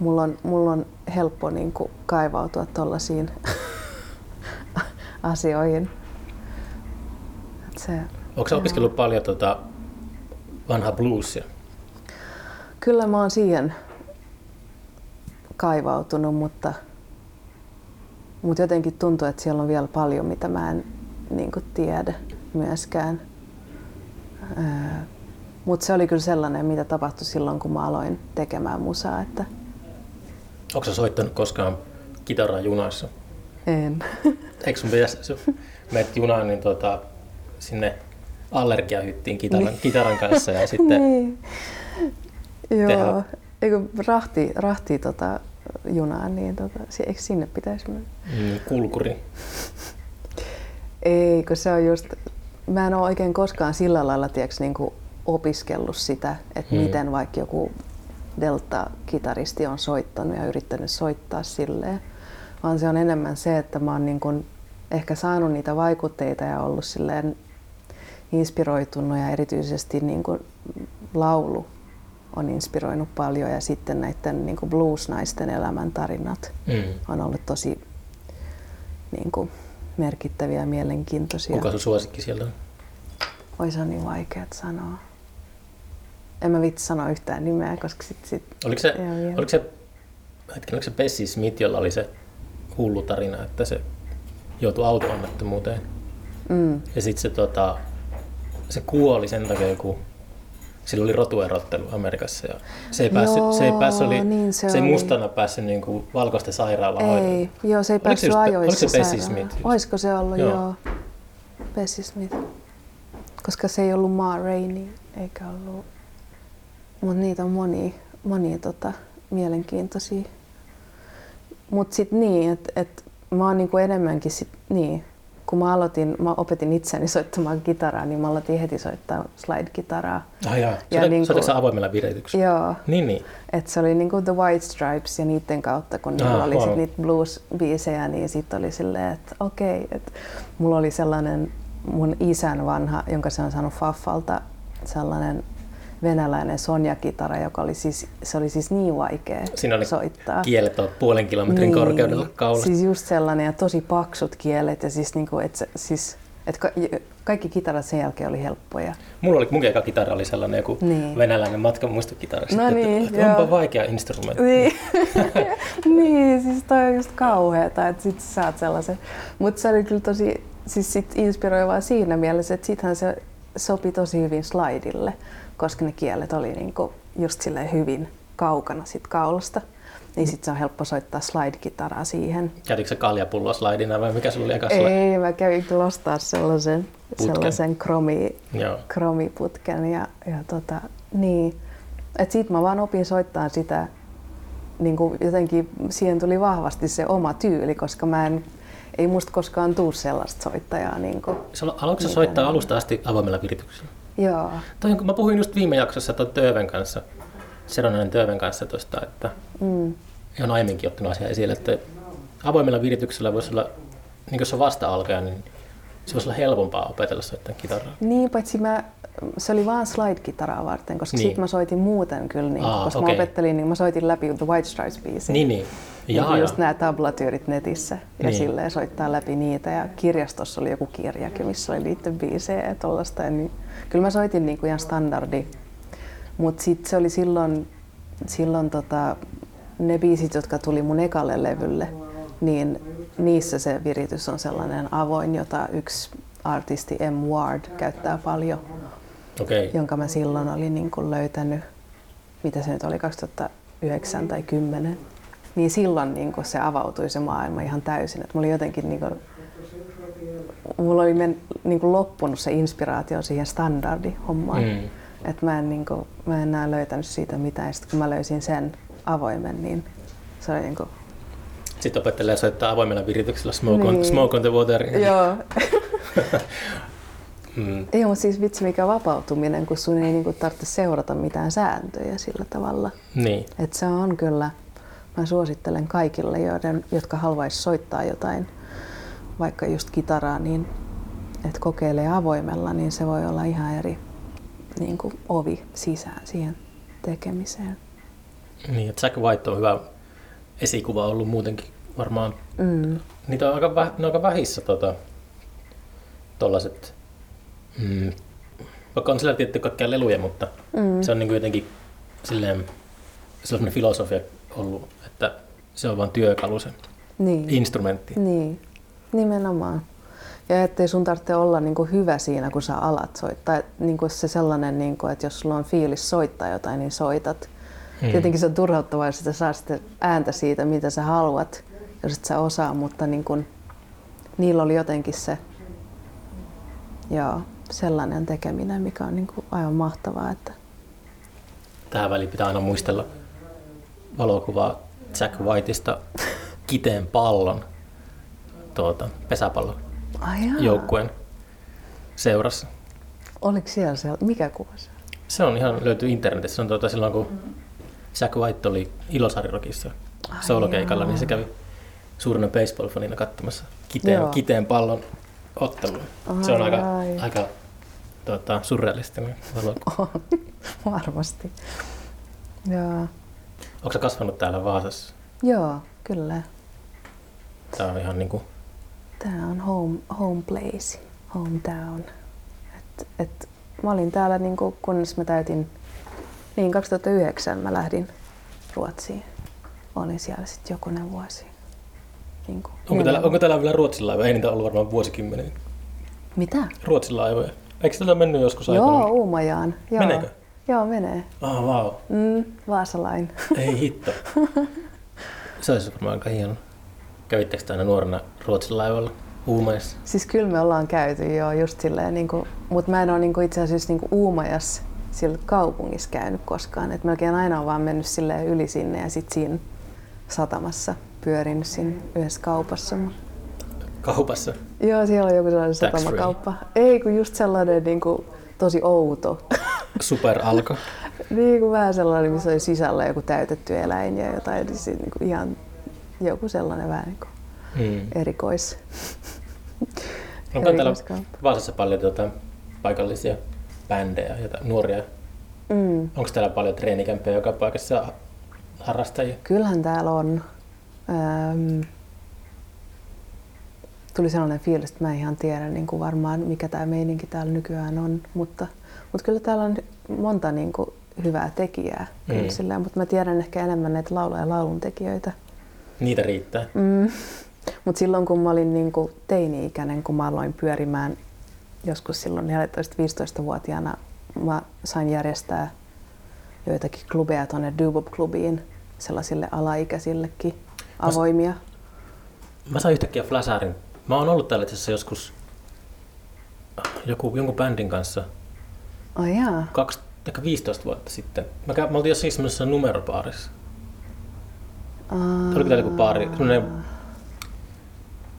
mulla on, mulla on helppo niin kuin kaivautua tuollaisiin asioihin. Et se, Onko opiskellut paljon tota vanhaa bluesia? kyllä mä oon siihen kaivautunut, mutta, mutta jotenkin tuntuu, että siellä on vielä paljon, mitä mä en niin kuin tiedä myöskään. Mutta se oli kyllä sellainen, mitä tapahtui silloin, kun mä aloin tekemään musaa, että Onko sä soittanut koskaan kitaraa junassa? en. Eikö sun pitäisi, sun menet junaan, niin tota, sinne allergiahyttiin kitaran, Niin. kitaran kanssa ja sitten niin. Joo. tehdä- Eikö rahti, rahti tota, junaan, niin tota, eikö sinne pitäisi mennä? mm, kulkuri. Ei, kun se on just, mä en ole oikein koskaan sillä lailla tiiäks, niin kuin opiskellut sitä, että Hmm. miten vaikka joku delta-kitaristi on soittanut ja yrittänyt soittaa silleen, vaan se on enemmän se, että mä oon niin kuin ehkä saanut niitä vaikutteita ja ollut silleen inspiroitunut ja erityisesti niin kuin laulu on inspiroinut paljon ja sitten näiden niin kuin blues-naisten elämäntarinat Mm. on ollut tosi niin kuin, merkittäviä ja mielenkiintoisia. Kuka sun suosikki sieltä on? Oi se on niin vaikea sanoa. En mä vitsi sanoa yhtään nimeä, koska sit, sit Oliko se, Joo, joo. oliko se, hetken, oliko se Bessie Smith, jolla oli se hullu tarina, että se joutui auto-onnettomuuteen. mm, Ja sitten se, tota, se kuoli sen takia, kun sillä oli rotuerottelu Amerikassa. Ja se ei päässyt, se ei Joo, päässyt oli, niin se se ei oli. mustana päässyt niin kuin valkoisten sairaalaan ei, joo se ei Oliko päässyt ajoissa oliko se Bessie. Smith? Olisiko se ollut, Joo. joo. joo. Bessie Smith. Koska se ei ollut Ma Rainey, eikä ollut... Mutta niitä on monia, monia tota, mielenkiintoisia. Mutta sitten niin, että et mä oon niinku enemmänkin sit, niin, kun mä aloitin, mä opetin itseni soittamaan kitaraa, niin mä aloitin heti soittaa slide-kitaraa. Ah, jaa. Ja niinku- soitatko sä avoimella viretyksellä? Joo, Niin, niin. et se oli niinku The White Stripes ja niiden kautta, kun Ah, niillä oli wow. sit niitä blues-biisejä, niin sitten oli silleen, että okei, että mulla oli sellainen mun isän vanha, jonka se on saanut Faffalta, sellainen venäläinen Sonja-kitara, joka oli siis, se oli siis niin vaikea Siinä oli soittaa. kielet on puolen kilometrin korkeudella kaulasta. Siis just sellainen ja tosi paksut kielet ja siis, niinku, et se, siis et ka, kaikki kitarat sen jälkeen oli helppoja. Mulla oli mun eka kitara oli sellainen joku Niin. venäläinen matkan muistokitara. No Sitten, niin, että, että onpa vaikea instrumentti. Niin, niin siis toi on just kauheeta, että sit sä saat sellaisen. Mutta se oli kyllä tosi siis sit inspiroivaa siinä mielessä, että sittenhän se sopi tosi hyvin slaidille, koska ne kielet oli niinku just silleen hyvin kaukana sit kaulasta. Niin sit se on helppo soittaa slide-kitaraa siihen. Käytitkö sä kaljapulloa slaidina vai mikä sulla oli eka slide? Ei, mä kävin kyllä ostaa sellaisen, Putken. sellaisen kromi, Joo. kromiputken ja, ja tota, niin. Et sit mä vaan opin soittaa sitä, niin kuin jotenkin siihen tuli vahvasti se oma tyyli, koska mä en, ei musta koskaan tuu sellaista soittajaa. Niin kuin, Aloitko soittaa alusta asti avoimella virityksellä? Joo, Toi, mä puhuin just viime jaksossa tuon Töven kanssa, Seronainen Töven kanssa tuosta, että mm, on aiemminkin ottanut asiaa esille, että avoimella virityksellä voisi olla, niin jos on vasta-alkaja, niin se olla helpompaa opetella soittaa kitaraa. niin paitsi mä, se oli vaan slide-kitaraa varten, koska Niin. sit mä soitin muuten kyllä, niin, Aa, koska okei. mä opettelin, niin mä soitin läpi The White Stripes-biisin. Niin, niin. Jaa, Jaa, just nämä tablatyyrit netissä ja Niin. silleen soittaa läpi niitä ja kirjastossa oli joku kirjakin, missä oli niiden biisejä ja tollaista. Ja niin, kyllä mä soitin niinku ihan standardi, mutta sitten se oli silloin, silloin tota, ne biisit, jotka tuli mun ekalle levylle, niin niissä se viritys on sellainen avoin, jota yksi artisti M. Ward käyttää paljon. Okay. jonka mä silloin olin niin kuin löytänyt, mitä se nyt oli, 2009 tai 10. Niin silloin niin kuin se avautui se maailma ihan täysin. Et mulla oli jotenkin niin kuin, mulla oli men, niin kuin loppunut se inspiraatio siihen standardihommaan. Mm. Et mä, en, niin kuin, mä en enää löytänyt siitä mitään. Ja sit kun mä löysin sen avoimen, niin se oli niin kuin, Sitten opettelee soittaa avoimella virityksellä Smoke, on, Niin. smoke on the Water. joo. Mm. Ei, mutta siis vitsi mikä vapautuminen, kun sun ei niin kuin, tarvitse seurata mitään sääntöjä sillä tavalla. Niin. Et se on kyllä, mä suosittelen kaikille, joiden, jotka haluaisi soittaa jotain, vaikka just kitaraa, niin että kokeilee avoimella, niin se voi olla ihan eri niin kuin ovi sisään siihen tekemiseen. Niin, että Jack White on hyvä esikuva ollut muutenkin varmaan. Mm. Niitä on aika, väh, ne on aika vähissä tota, tollaset, mm, vaikka on sillä tietty kaikkia leluja, mutta Mm. se on niin kuin jotenkin silleen, sellainen filosofia ollut, että se on vain työkalu se Niin. instrumentti. Niin, nimenomaan. Ja ettei sun tarvitse olla niin kuin hyvä siinä, kun sä alat soittaa. Niin kuin se sellainen, niin kuin, että jos sulla on fiilis soittaa jotain, niin soitat. Mm. Tietenkin se on turhauttavaa, jos sitä saa sitten ääntä siitä, mitä sä haluat, jos et sä osaa, mutta niin kuin, niillä oli jotenkin se joo, sellainen tekeminen, mikä on niin kuin aivan mahtavaa. Että, Tähän väliin pitää aina muistella valokuvaa Jack Whiteista kiteen pallon tuota, pesäpallon jaa, joukkueen seurassa. oliko siellä se, mikä kuva se? Se on ihan, löytyy internetistä. Se on tuota, silloin kun Jack White oli Ilosarirokissa solokeikalla, niin se kävi suurena baseball-fanina katsomassa kiteen, Joo. kiteen pallon ottelua. Se on Ai, aika, ai. aika tuota, surrealistinen valokuva. Varmasti. Joo, Onko kasvanut täällä Vaasassa? joo kyllä. Tää on ihan niinku, Tämä on home, home place, hometown. Et, et, mä olin täällä niin kuin, kunnes mä täytin, niin 2009 mä lähdin Ruotsiin. Olin siellä sitten jokunen vuosi. Niin kuin onko, täällä, onko täällä vielä Ruotsin laivoja? Ei niitä ollut varmaan vuosikymmenen. Mitä? Ruotsin laivoja. Eikö tällä mennyt joskus Joo, aikanaan? Uumajaan. Joo. Meneekö? Joo, menee. Ah, vau. Mm, Vaasalain. Ei hitto. Se olisi varmaan aika hieno. Kävittekö te aina nuorena Ruotsin laivalla Uumaissa? Siis kyllä me ollaan käyty jo just silleen, niin kuin, mutta mä en ole niin kuin itse asiassa niin kuin Uumajassa sillä kaupungissa käynyt koskaan. Et melkein aina on vaan mennyt silleen yli sinne ja sitten siinä satamassa pyörinyt siinä yhdessä kaupassa. Kaupassa. Joo, siellä on joku sellainen Tax free. satamakauppa. Ei, kun just sellainen niin kuin, tosi outo. Super alko. niin kuin vähän sellainen, missä oli sisällä joku täytetty eläin ja jotain. Niin siinä, niin kuin ihan joku sellainen vähän niin kuin Hmm. erikois. Onko täällä. Vaasassa paljon tuota, paikallisia bändejä, joita, nuoria? Mm. Onko täällä paljon treenikämppejä joka paikassa harrastajia? Kyllähän täällä on. Öm, tuli sellainen fiilis, että mä en ihan tiedä niin kuin varmaan, mikä tämä meininki täällä nykyään on, mutta, mutta kyllä täällä on monta niin kuin hyvää tekijää, Mm. mm. sillä, mutta mä tiedän ehkä enemmän näitä laulu- ja lauluntekijöitä. Niitä riittää. Mm. Mutta silloin kun mä olin niin kuin teini-ikäinen, kun mä aloin pyörimään joskus silloin 14-15-vuotiaana, mä sain järjestää joitakin klubeja tuonne Dubop-klubiin sellaisille alaikäisillekin avoimia. Mä sain yhtäkkiä flasharin. Mä oon ollut täällä itse joskus joku, jonkun bändin kanssa Ai jaa. kaksi, ehkä 15 vuotta sitten. Mä, kä- mä oltiin jossain semmoisessa numeropaarissa. Aa, Oliko täällä joku baari, semmoinen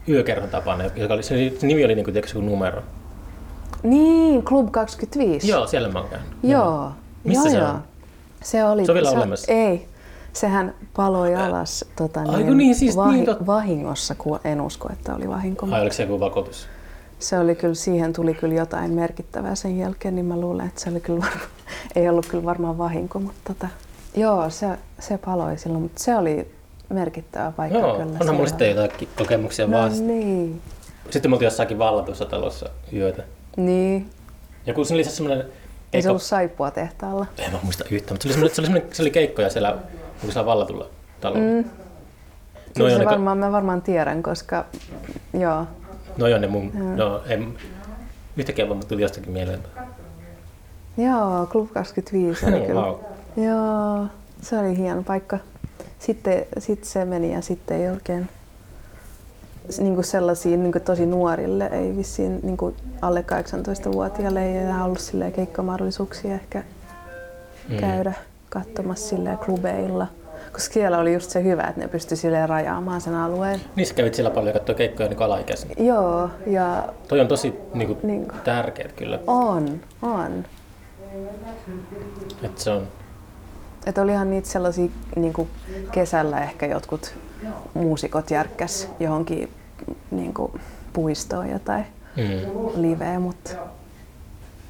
yökerhon tapainen, joka oli, se, se nimi oli niinku, tiedätkö, joku numero. Niin, Club 25. Joo, siellä mä oon käynyt. Joo. Missä joo, se joo. on? Se oli, Se on vielä olemassa? Ei. Sehän paloi alas tota, Ai kun niin, siis niin totta. vahingossa, kun en usko, että oli vahinko. Ai oliko se joku vakuutus? Se oli kyllä, siihen tuli kyllä jotain merkittävää sen jälkeen, niin mä luulen, että se oli kyllä varma, ei ollut kyllä varmaan vahinko, mutta tota, joo, se, se paloi silloin, mutta se oli merkittävä paikka Joo, kyllä. onhan mulla sitten jotakin kokemuksia No vaan. niin, Sitten me oltiin jossakin vallatussa talossa yötä. Niin. Joku se oli se semmoinen Ei se keikka... ollut saippua tehtaalla. En mä muista yhtään, mutta se oli, semmoinen, se oli, semmoinen, se oli keikkoja siellä, niin siellä vallatulla talolla. Mm. No se ne, varmaan, mä varmaan tiedän, koska joo, no joo, ne mun, no en, yhtäkkiä vaan tuli jostakin mieleen. joo, Club 25 oli kyllä. Wow. Joo, se oli hieno paikka. Sitten, sitten se meni ja sitten ei oikein niin kuin sellaisia niin kuin tosi nuorille, ei vissiin niin kuin alle 18-vuotiaille ei enää ollut silleen keikkamahdollisuuksia ehkä Mm. käydä katsomassa silleen klubeilla. Koska siellä oli just se hyvä, että ne pystyi silleen rajaamaan sen alueen. Niissä kävit siellä paljon katsoa keikkoja niin alaikäisenä. Joo, ja Toi on tosi niin kuin, Niin kuin. tärkeät kyllä. on, on. Että se on, Että olihan niitä sellaisia niin kuin kesällä ehkä jotkut muusikot järkkäs johonkin niin kuin puistoon jotain Mm. liveä, mutta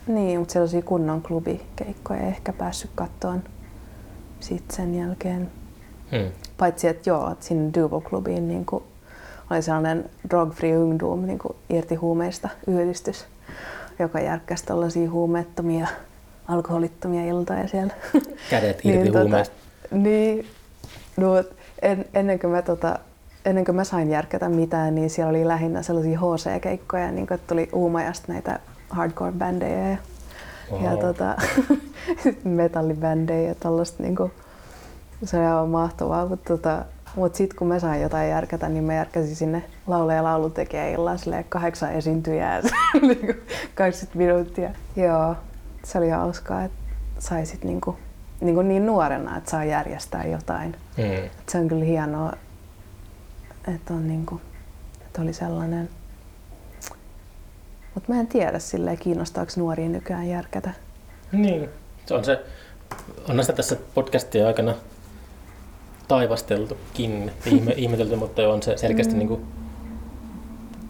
niin, mutta sellaisia kunnon klubikeikkoja ei ehkä päässyt kattoon sitten sen jälkeen. Mm. Paitsi että joo, että sinne Duvo-klubiin niin kuin oli sellainen Drug Free Ungdom niin kuin irti huumeista yhdistys, joka järkkäsi tällaisia huumeettomia, alkoholittomia iltoja siellä. Kädet irti tota, huumeista. niin, no, en, ennen, kuin mä, tota, ennen kuin mä sain järkätä mitään, niin siellä oli lähinnä sellaisia HC-keikkoja, niin kuin, että tuli Uumajasta näitä hardcore-bändejä ja, Wow. ja tota, metallibändejä ja tällaista. Niin kuin, se oli aivan mahtavaa, mutta tota, mut sitten kun mä sain jotain järkätä, niin mä järkäsin sinne laulaja ja laulutekijä illan kahdeksan esiintyjää, niinku 20 minuuttia. Joo, se oli hauskaa, että sai sit niinku, niinku niin nuorena, että saa järjestää jotain. Mm. Se on kyllä hienoa, että, on niinku, että oli sellainen. Mutta mä en tiedä silleen, kiinnostaako nuoria nykyään järkätä. Niin, se on se, on sitä tässä podcastin aikana taivasteltukin, ihme, ihmetelty, mutta on se selkeästi Mm. niin kuin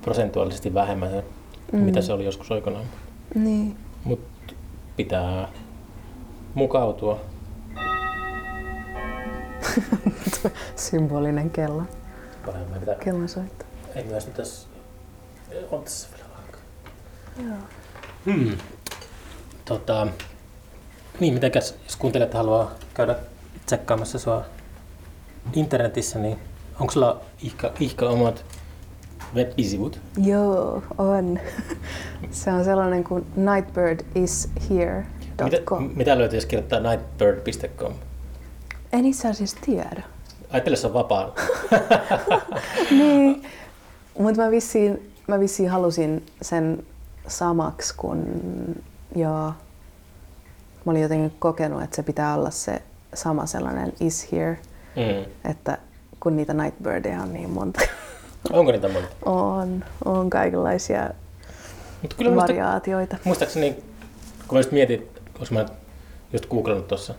prosentuaalisesti vähemmän, Mm. mm. mitä se oli joskus aikanaan. Niin. Mutta pitää mukautua. Symbolinen kello. Paremmin pitää. Kellonsoitto. Ei myös nyt tässä, on tässä vielä aikaa. Joo. Hmm. Tota, niin, mitenkäs, jos kuuntelet haluaa käydä tsekkaamassa sua internetissä, niin onko sulla ihka, ihka omat web-sivut? Joo, on. Se on sellainen kuin nightbirdishere.com. Mitä, mitä löytyy, jos kirjoittaa nightbird.com? En itse asiassa tiedä. Ajattele, se on vapaa. niin. Mutta mä vissiin, mä vissiin halusin sen samaksi kuin joo. Mä olin jotenkin kokenut, että se pitää olla se sama sellainen is here, Mm. että kun niitä nightbirdeja on niin monta. Onko niitä monta? on, on kaikenlaisia Mutta kyllä muista, variaatioita. muistaakseni, kun mä just mietin, koska mä just googlannut tuossa,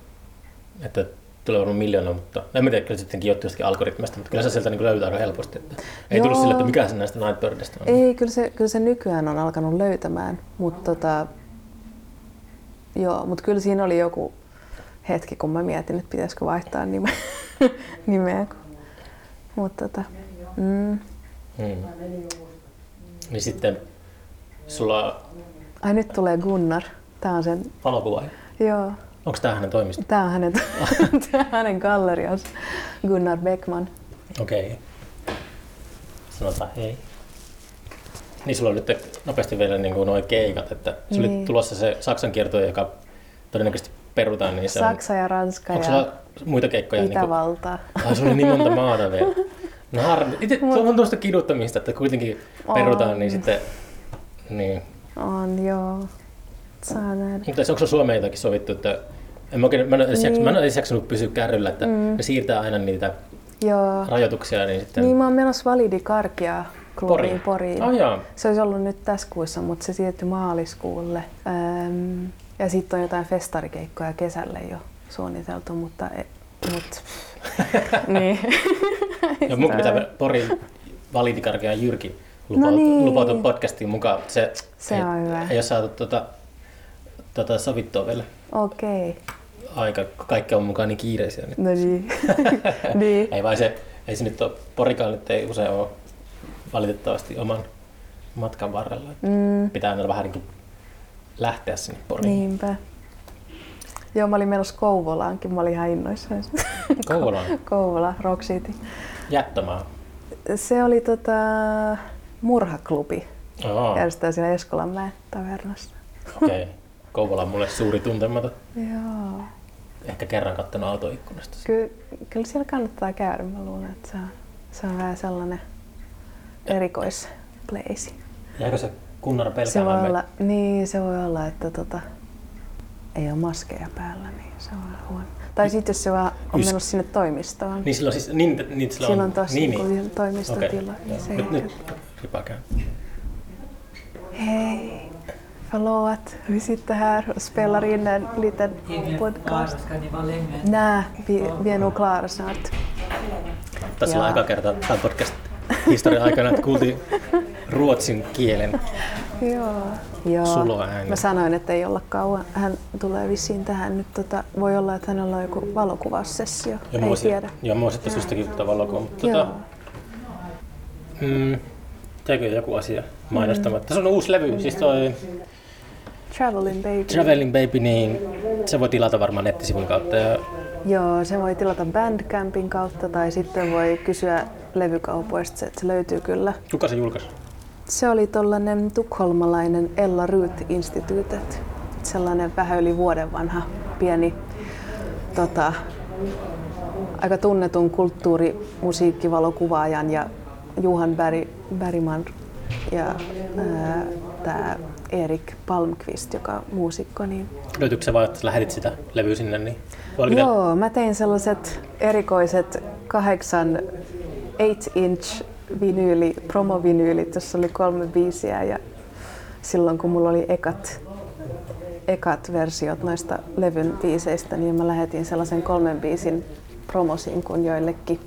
että tulee varmaan miljoona, mutta en mä tiedä, kyllä sittenkin johtuu jostakin algoritmista, mutta kyllä se sieltä niin löytää aika helposti. Että ei Joo. tullut sille, että mikä se näistä Nightbirdista on. Ei, kyllä se, kyllä se nykyään on alkanut löytämään, mutta tota, joo, mutta kyllä siinä oli joku hetki, kun mä mietin, että pitäisikö vaihtaa nimeä. nimeä. Mutta tota, mm. Mm. Niin sitten sulla Ai nyt tulee Gunnar. Tää on sen, valokuva. joo, Onko tämä hänen toimisto? tää on hänen, on hänen galleriansa. Gunnar Beckman. Okei. Okay. Sanotaan hei. Niin sulla on nyt nopeasti vielä niin kuin nuo keikat, että sulla Niin. oli tulossa se Saksan kiertue, joka todennäköisesti perutaan, niin se Saksa ja Ranska on... Onko ja muita keikkoja? Niin kuin, Itävalta. ai, sulla oli niin monta maata vielä. No harmi. Itse, se on tuosta kiduttamista, että kuitenkin perutaan, niin On. sitten... Niin. On, joo. Saa nähdä. Mutta onko se Suomeen jotakin sovittu, että en mä, oikein, mä, en edes Niin. mä en edes jaksanut pysyä kärryllä, että Mm. ne siirtää aina niitä Joo. rajoituksia, niin sitten... Niin mä oon menossa Validi Karkia klubiin Poriin. Poriin. Jaa. Se olisi ollut nyt tässä kuussa, mutta se siirtyi maaliskuulle. Öm, ja sitten on jotain festarikeikkoja kesälle jo suunniteltu, mutta... E, mut, niin. Ja mun pitää Porin valitikarkea Jyrki lupautui, No niin. podcastiin mukaan. Se, Se ei, on hyvä. Ei ole saatu tota, tota sovittua vielä Okei. Okay. aika, kaikki on mukaan niin kiireisiä nyt. No niin. niin. Ei vai se, ei se nyt ole, Porikaan nyt ei usein ole valitettavasti oman matkan varrella. Mm, Pitää aina vähän niin kuin lähteä sinne Poriin. niinpä. Joo, mä olin menossa Kouvolaankin. Mä olin ihan innoissaan. Kouvolaan Kouvola, Rock City. jättämään. Se oli tota, murhaklubi. Aa, Järjestetään siellä Eskolanmäen tavernassa. okei. Okay. Kouvola on mulle suuri tuntematon. Joo. Ehkä kerran kattonut autoikkunasta. Ky- kyllä siellä kannattaa käydä. Mä luulen, että se on, se on vähän sellainen erikoispleisi. Jääkö se Gunnar Se voi pelkäämään olla, niin, se voi olla, että tota, ei ole maskeja päällä, niin se on huono. Tai sitten jos se vaan on Ys- mennyt sinne toimistoon. Niin silloin siis, niin, niin sillä Silloin on, tossa niin, niin, niin. niin. toimistotila. Okei, niin se Nyt, nyt. Hej! Förlåt, vi sitter här och spelar in en liten podcast. Nej, vi, vi är nog klara snart. Tässä on aika kerta tämän podcast historian aikana, että kuultiin ruotsin kielen Joo. Joo. suloääni. Mä sanoin, että ei olla kauan. Hän tulee vissiin tähän nyt. Tota, voi olla, että hänellä on joku valokuvaussessio. Ja ei mulla tiedä. Joo, mulla sitten jostakin tuota valokuvaa, mutta tota, mm, joku asia mainostamatta? Se on uusi levy, siis toi Traveling Baby. Traveling Baby, niin se voi tilata varmaan nettisivun kautta. Ja Joo, se voi tilata Bandcampin kautta tai sitten voi kysyä levykaupoista, että se löytyy kyllä. kuka se julkaisi? Se oli tuollainen tukholmalainen Ella Ryt Institutet. Sellainen vähän yli vuoden vanha pieni, tota, aika tunnetun kulttuurimusiikkivalokuvaajan ja Juhan Berg, Bergman ja tämä Erik Palmqvist, joka on muusikko, niin Löytyykö se vaan, että lähetit sitä levyä sinne? Niin, oliko Joo, mä tein sellaiset erikoiset kahdeksan 8 inch vinyyli, promovinyylit, jossa oli kolme biisiä ja silloin kun mulla oli ekat, ekat versiot noista levyn biiseistä, niin mä lähetin sellaisen kolmen biisin promosinkun joillekin.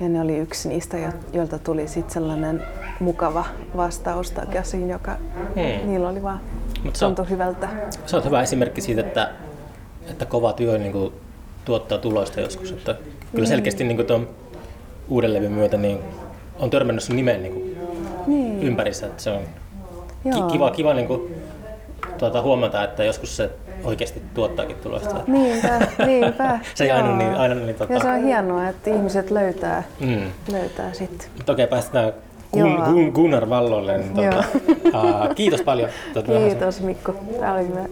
Ja ne oli yksi niistä, jo- joilta tuli sitten sellainen mukava vastaus takaisin, joka Hmm. niillä oli vaan Mut se on- tuntui hyvältä. Se on hyvä esimerkki siitä, että, että kova työ niin kuin, tuottaa tulosta joskus. Että kyllä selkeästi niin kuin, tuon uuden levyn myötä niin on törmännyt sun nimeen niin kuin, Niin, ympärissä. Että se on joo. kiva, kiva niin kuin, tuota, huomata, että joskus se oikeasti tuottaakin tulosta. Niinpä, niinpä. Se ei aina niin, aina niin tota, Ja se on hienoa, että ihmiset löytää, mm. löytää sitten. Okei, päästetään Gun, Joo. Gun, Gunnar Vallolle. Niin, tota, aa, kiitos paljon. Tota, Kiitos Mikko, tämä oli hyvä.